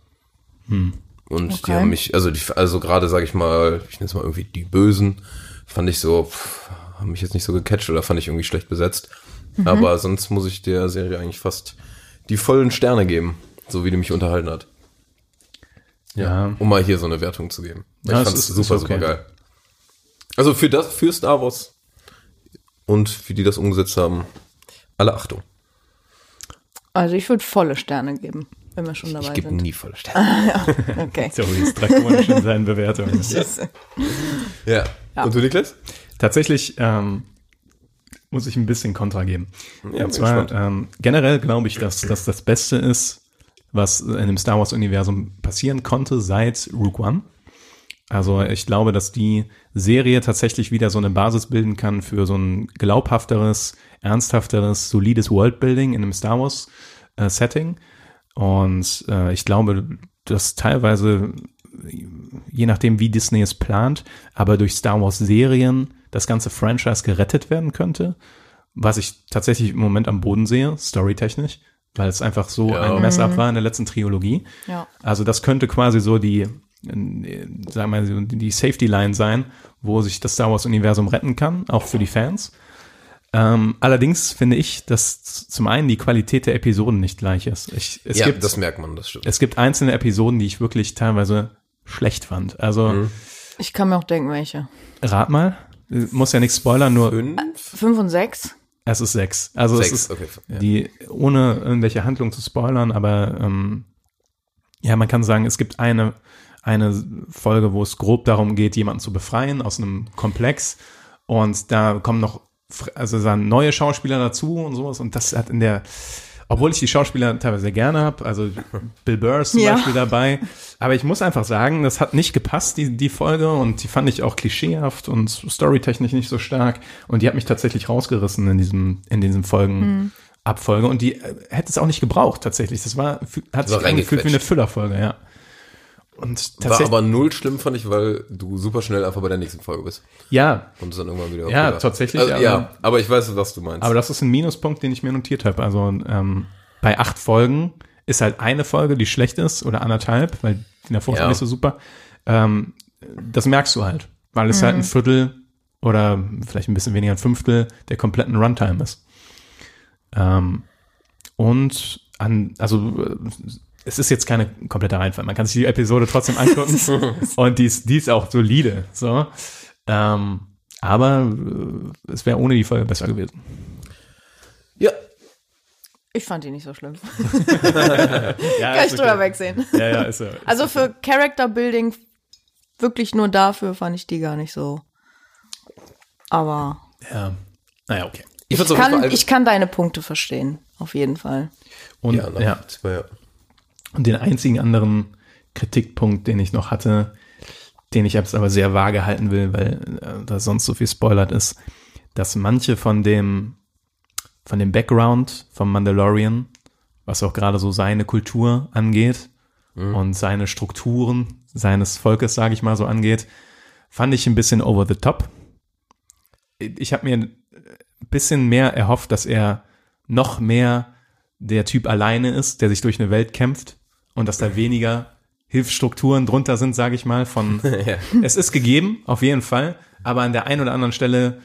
Und die Okay. haben mich, also die, also gerade sage ich mal, ich nenne es mal irgendwie die Bösen, fand ich so, pff, haben mich jetzt nicht so gecatcht oder fand ich irgendwie schlecht besetzt. Aber sonst muss ich der Serie eigentlich fast die vollen Sterne geben, so wie die mich unterhalten hat. Ja. Um mal hier so eine Wertung zu geben. Ja, ich es fand es ist- super, okay. super geil. Also für das, für Star Wars und für die das umgesetzt haben, alle Achtung. Also ich würde volle Sterne geben, wenn wir schon dabei Ich gebe sind. nie volle Sterne. Okay. So wie es drakonisch in seinen Bewertungen. ja. Ja. Und du, Niklas? Tatsächlich ähm, muss ich ein bisschen Kontra geben. Ja, Und zwar ähm, generell glaube ich, dass das das Beste ist, was in dem Star Wars Universum passieren konnte seit Rogue One. Also ich glaube, dass die Serie tatsächlich wieder so eine Basis bilden kann für so ein glaubhafteres, ernsthafteres, solides Worldbuilding in einem Star Wars äh, Setting. Und äh, ich glaube, dass teilweise, je nachdem, wie Disney es plant, aber durch Star Wars Serien das ganze Franchise gerettet werden könnte, was ich tatsächlich im Moment am Boden sehe, storytechnisch, weil es einfach so Ja. ein Mess-up war in der letzten Trilogie. Ja. Also das könnte quasi so die, sagen wir mal, die Safety Line sein, wo sich das Star Wars Universum retten kann, auch für die Fans. Ähm, allerdings finde ich, dass zum einen die Qualität der Episoden nicht gleich ist. Ich, es, ja, gibt, das merkt man, das stimmt. es gibt einzelne Episoden, die ich wirklich teilweise schlecht fand. Also Mhm. Ich kann mir auch denken, welche. rat mal, muss ja nichts spoilern, nur Fünf? Fünf und sechs? es ist sechs. Also es Sechs, ist okay. Die ohne irgendwelche Handlung zu spoilern, aber ähm, ja, man kann sagen, es gibt eine eine Folge, wo es grob darum geht, jemanden zu befreien aus einem Komplex und da kommen noch also dann neue Schauspieler dazu und sowas und das hat in der obwohl ich die Schauspieler teilweise sehr gerne habe, also Bill Burr ist zum Ja. Beispiel dabei, aber ich muss einfach sagen, das hat nicht gepasst, die, die Folge, und die fand ich auch klischeehaft und storytechnisch nicht so stark, und die hat mich tatsächlich rausgerissen in diesem, in diesen Folgen, Abfolge, und die äh, hätte es auch nicht gebraucht, tatsächlich. Das war, hat sich angefühlt wie eine. Füllerfolge, ja. Und War aber null schlimm, fand ich, weil du super schnell einfach bei der nächsten Folge bist. ja, Und es dann irgendwann wieder Ja, wieder- tatsächlich, Also, aber- ja, aber ich weiß, was du meinst. Aber das ist ein Minuspunkt, den ich mir notiert habe. Also ähm, bei acht Folgen ist halt eine Folge, die schlecht ist, oder anderthalb, weil die davor Ja. nicht so super. Ähm, das merkst du halt, weil es halt ein Viertel oder vielleicht ein bisschen weniger ein Fünftel der kompletten Runtime ist. Ähm, und an, also es ist jetzt keine komplette Reinfall. Man kann sich die Episode trotzdem angucken und die ist, die ist auch solide. So. Ähm, aber äh, es wäre ohne die Folge besser gewesen. ja, Ich fand die nicht so schlimm. Ja, Kann ich drüber wegsehen. Ja, ja, ist er. Also für Character Building wirklich nur dafür fand ich die gar nicht so. Aber Ja. Naja, okay. ich ich kann, ich kann deine Punkte verstehen. Auf jeden Fall. Und, ja, na, ja, das war ja. Und den einzigen anderen Kritikpunkt, den ich noch hatte, den ich jetzt aber sehr vage halten will, weil äh, da sonst so viel spoilert ist, dass manche von dem, von dem Background vom Mandalorian, was auch gerade so seine Kultur angeht und seine Strukturen seines Volkes, sage ich mal so, angeht, fand ich ein bisschen over the top. Ich habe mir ein bisschen mehr erhofft, dass er noch mehr der Typ alleine ist, der sich durch eine Welt kämpft und dass da weniger Hilfsstrukturen drunter sind, sage ich mal, von es ist gegeben, auf jeden Fall, aber an der einen oder anderen Stelle,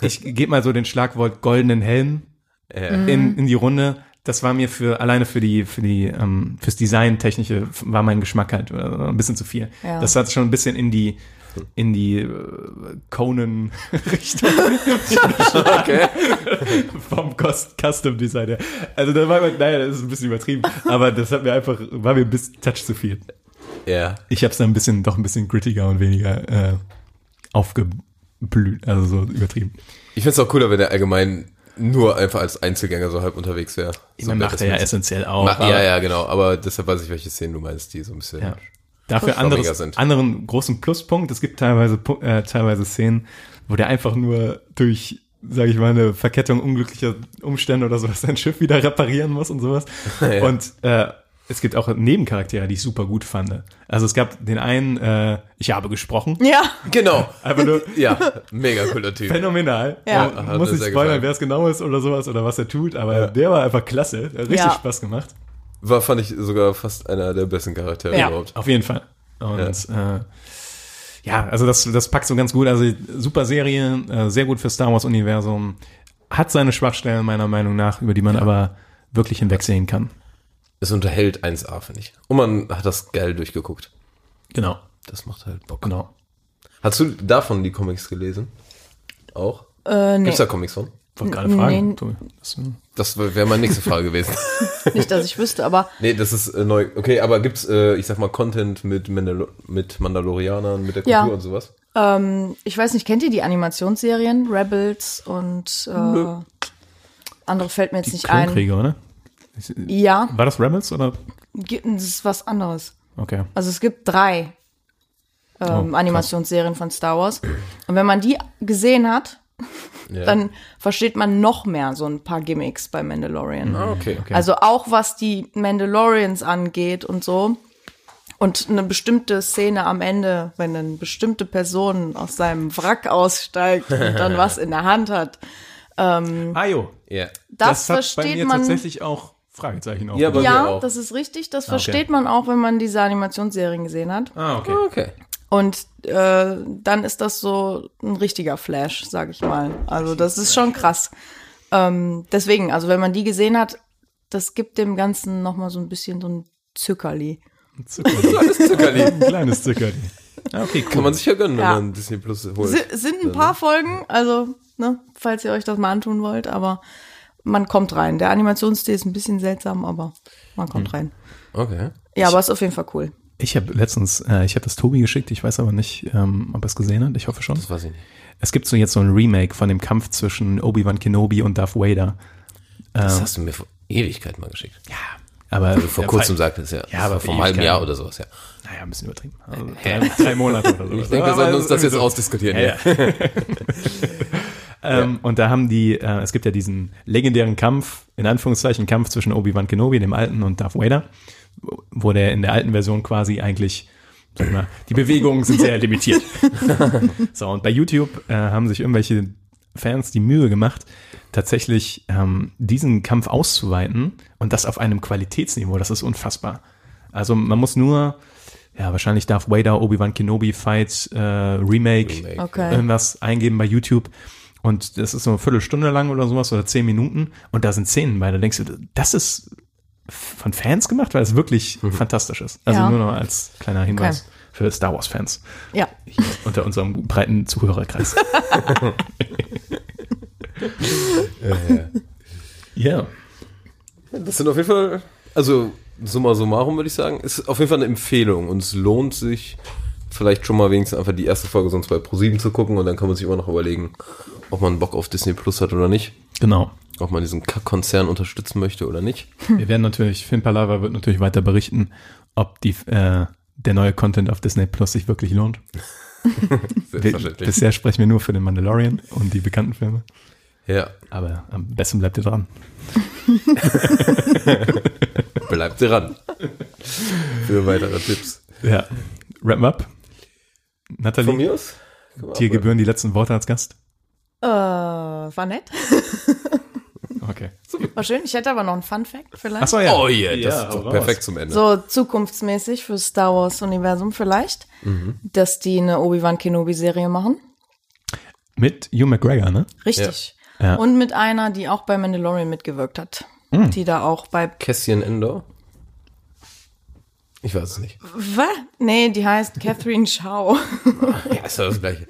ich gebe mal so den Schlagwort goldenen Helm in, in die Runde. Das war mir für alleine für die für die ähm, fürs Design technische war mein Geschmack halt äh, ein bisschen zu viel. Ja. Das hat schon ein bisschen in die in die äh, Conan Richtung Okay. vom Cost Custom Design. her. Also da war naja, das ist ein bisschen übertrieben, aber das hat mir einfach war mir ein bisschen Touch zu viel. Ja. Ich habe es dann ein bisschen doch ein bisschen grittiger und weniger äh, aufgeblüht, also so übertrieben. Ich find's auch cooler, wenn er allgemein nur einfach als Einzelgänger so halb unterwegs wäre. Ich so macht er ja essentiell auch. Aber- ja, ja, genau. Aber deshalb weiß ich, welche Szenen du meinst, die so ein bisschen. Ja. Dafür anderes, sind. anderen großen Pluspunkt. Es gibt teilweise, äh, teilweise Szenen, wo der einfach nur durch, sage ich mal, eine Verkettung unglücklicher Umstände oder sowas sein Schiff wieder reparieren muss und sowas. Ja. Und äh, es gibt auch Nebencharaktere, die ich super gut fand. Also es gab den einen, äh, ich habe gesprochen. Ja, Genau. Einfach nur Ja, mega cooler Typ. phänomenal. Ja. Muss nicht spoilern, wer es genau ist oder sowas oder was er tut, aber der war einfach klasse. Hat richtig Ja. Spaß gemacht. War, fand ich sogar fast einer der besten Charaktere Ja. überhaupt. Auf jeden Fall. Und ja, äh, ja also das, das packt so ganz gut. Also super Serie, äh, sehr gut für Star Wars-Universum. Hat seine Schwachstellen meiner Meinung nach, über die man aber wirklich hinwegsehen kann. Es unterhält 1A, finde ich. Und man hat das geil durchgeguckt. Genau. Das macht halt Bock. Genau. Hast du davon die Comics gelesen? Auch? äh, nee, Gibt's da Comics von? Wollte gerade fragen. Nee. Das, wäre meine nächste Frage gewesen. nicht, dass ich wüsste, aber nee, das ist äh, neu. Okay, aber gibt's, äh, ich sag mal, Content mit, Mandalo mit Mandalorianern, mit der Kultur Ja. und sowas? ähm, ich weiß nicht, kennt ihr die Animationsserien? Rebels und äh, andere fällt mir jetzt die nicht ein. Klonkrieger, oder? Ja, War das Rebels oder? das ist was anderes. Okay. Also es gibt drei Oh, ähm, krass. Animationsserien von Star Wars. Und wenn man die gesehen hat, Ja. dann versteht man noch mehr so ein paar Gimmicks bei Mandalorian. Ah, okay. Okay. Also auch was die Mandalorians angeht und so. Und eine bestimmte Szene am Ende, wenn eine bestimmte Person aus seinem Wrack aussteigt und dann was in der Hand hat. Ajo. Ja. Das, hat bei versteht mir man. tatsächlich auch Fragezeichen auf. Ja, Ja, auch. das ist richtig. Das versteht man auch, wenn man diese Animationsserien gesehen hat. ah, okay. Okay. Und äh, dann ist das so ein richtiger Flash, sag ich mal. Also das ist schon krass. Ähm, deswegen, also wenn man die gesehen hat, das gibt dem Ganzen noch mal so ein bisschen so ein Zückerli. Zuckerli. Alles Zuckerli. Ein kleines Zuckerli. Okay, cool. Kann man sich ja gönnen, Ja. wenn man Disney Plus holt. Si- sind ein paar Folgen, also ne, falls ihr euch das mal antun wollt, aber man kommt rein. Der Animationsstil ist ein bisschen seltsam, aber man kommt rein. Okay. Ja, aber ist auf jeden Fall cool. Ich habe letztens, äh, ich habe das Tobi geschickt, ich weiß aber nicht, ähm, ob er es gesehen hat. Ich hoffe schon. Das weiß ich nicht. Es gibt so jetzt so ein Remake von dem Kampf zwischen Obi-Wan Kenobi und Darth Vader. Das hast du mir vor Ewigkeit mal geschickt. Ja, aber Also vor äh, kurzem fall- sagtest ja. Ja, aber vor einem halben. Jahr oder sowas, ja. Naja, ein bisschen übertrieben. Also drei, drei Monate oder so. Ich denke, wir sollten uns das jetzt ausdiskutieren. Ja, Ja, ja. ähm, Und da haben die, äh, es gibt ja diesen legendären Kampf, in Anführungszeichen Kampf zwischen Obi-Wan Kenobi, dem Alten, und Darth Vader, wo- der in der alten Version quasi eigentlich, sag ich mal, die Bewegungen sind sehr limitiert. so, und bei YouTube äh, haben sich irgendwelche Fans die Mühe gemacht, tatsächlich ähm, diesen Kampf auszuweiten und das auf einem Qualitätsniveau, das ist unfassbar. Also man muss nur, ja, wahrscheinlich Darth Vader, Obi-Wan Kenobi Fight, äh, Remake, Remake. Okay. irgendwas eingeben bei YouTube. Und das ist so eine Viertelstunde lang oder sowas oder zehn Minuten und da sind Szenen bei. Da denkst du, das ist von Fans gemacht, weil es wirklich fantastisch ist. Also Ja. nur noch als kleiner Hinweis für Star Wars Fans Ja. hier unter unserem breiten Zuhörerkreis. Ja. Das sind auf jeden Fall, also summa summarum würde ich sagen, ist auf jeden Fall eine Empfehlung und es lohnt sich vielleicht schon mal wenigstens einfach die erste Folge sonst bei Pro7 zu gucken und dann kann man sich immer noch überlegen, ob man Bock auf Disney Plus hat oder nicht, Genau. ob man diesen Konzern unterstützen möchte oder nicht. Wir werden natürlich, Film Palaver wird natürlich weiter berichten, ob die, äh, der neue Content auf Disney Plus sich wirklich lohnt. Selbstverständlich. bisher sprechen wir nur für den Mandalorian und die bekannten Filme. Ja, Aber am besten bleibt ihr dran. bleibt dran. Für weitere Tipps. Ja. Wrap up. Von Nathalie, mir aus? dir gebühren die letzten Worte als Gast. Äh, war nett. Okay. War schön. Ich hätte aber noch einen Fun Fact vielleicht. Ach so, ja. Oh yeah, das Ja, ist doch raus. perfekt zum Ende. So zukunftsmäßig für Star Wars Universum vielleicht, dass die eine Obi-Wan Kenobi Serie machen. Mit Hugh McGregor, ne? Richtig. Ja. Und mit einer, die auch bei Mandalorian mitgewirkt hat. Die da auch bei Cassian Endor? Ich weiß es nicht. Was? Nee, die heißt Catherine Shaw. Ja, ist ja das gleiche.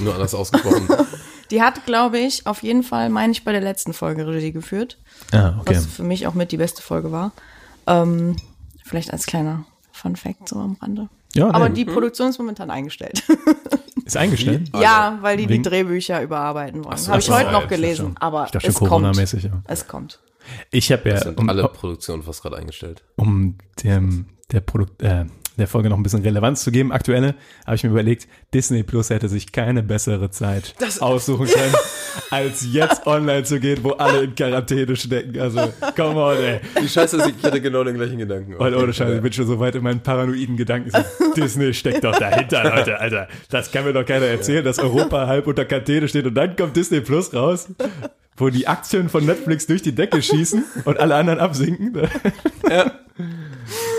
Nur anders ausgesprochen. Die hat, glaube ich, auf jeden Fall, meine ich, bei der letzten Folge Regie geführt. Ah, okay. Was für mich auch mit die beste Folge war. Ähm, vielleicht als kleiner Fun Fact so am Rande. Ja, Aber nee. die Produktion ist momentan eingestellt. Ist eingestellt? ja, weil die wegen- die Drehbücher überarbeiten wollen. so, Habe ich heute ja, noch gelesen. schon. Aber Ich dachte es schon kommt. Ja. Es kommt. Ich habe ja, Sind um, alle Produktionen fast gerade eingestellt. um dem, der Produkt, äh, der Folge noch ein bisschen Relevanz zu geben, aktuelle, habe ich mir überlegt, Disney Plus hätte sich keine bessere Zeit aussuchen können, als jetzt online zu gehen, wo alle in Quarantäne stecken. Also, come on, ey. Die Scheiße ich hatte genau den gleichen Gedanken. Und ohne Scheiße, ich bin schon so weit in meinen paranoiden Gedanken. So, Disney steckt doch dahinter, Leute, Alter. Das kann mir doch keiner erzählen, dass Europa halb unter Quarantäne steht und dann kommt Disney Plus raus, wo die Aktien von Netflix durch die Decke schießen und alle anderen absinken. Ja.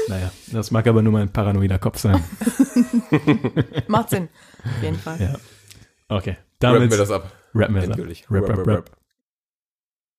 Naja, das mag aber nur mein paranoider Kopf sein. Macht Sinn. Auf jeden Fall. Ja. Okay, Rappen damit wir das ab. rappen wir das ab. Endgültig. Rap, rap, rap.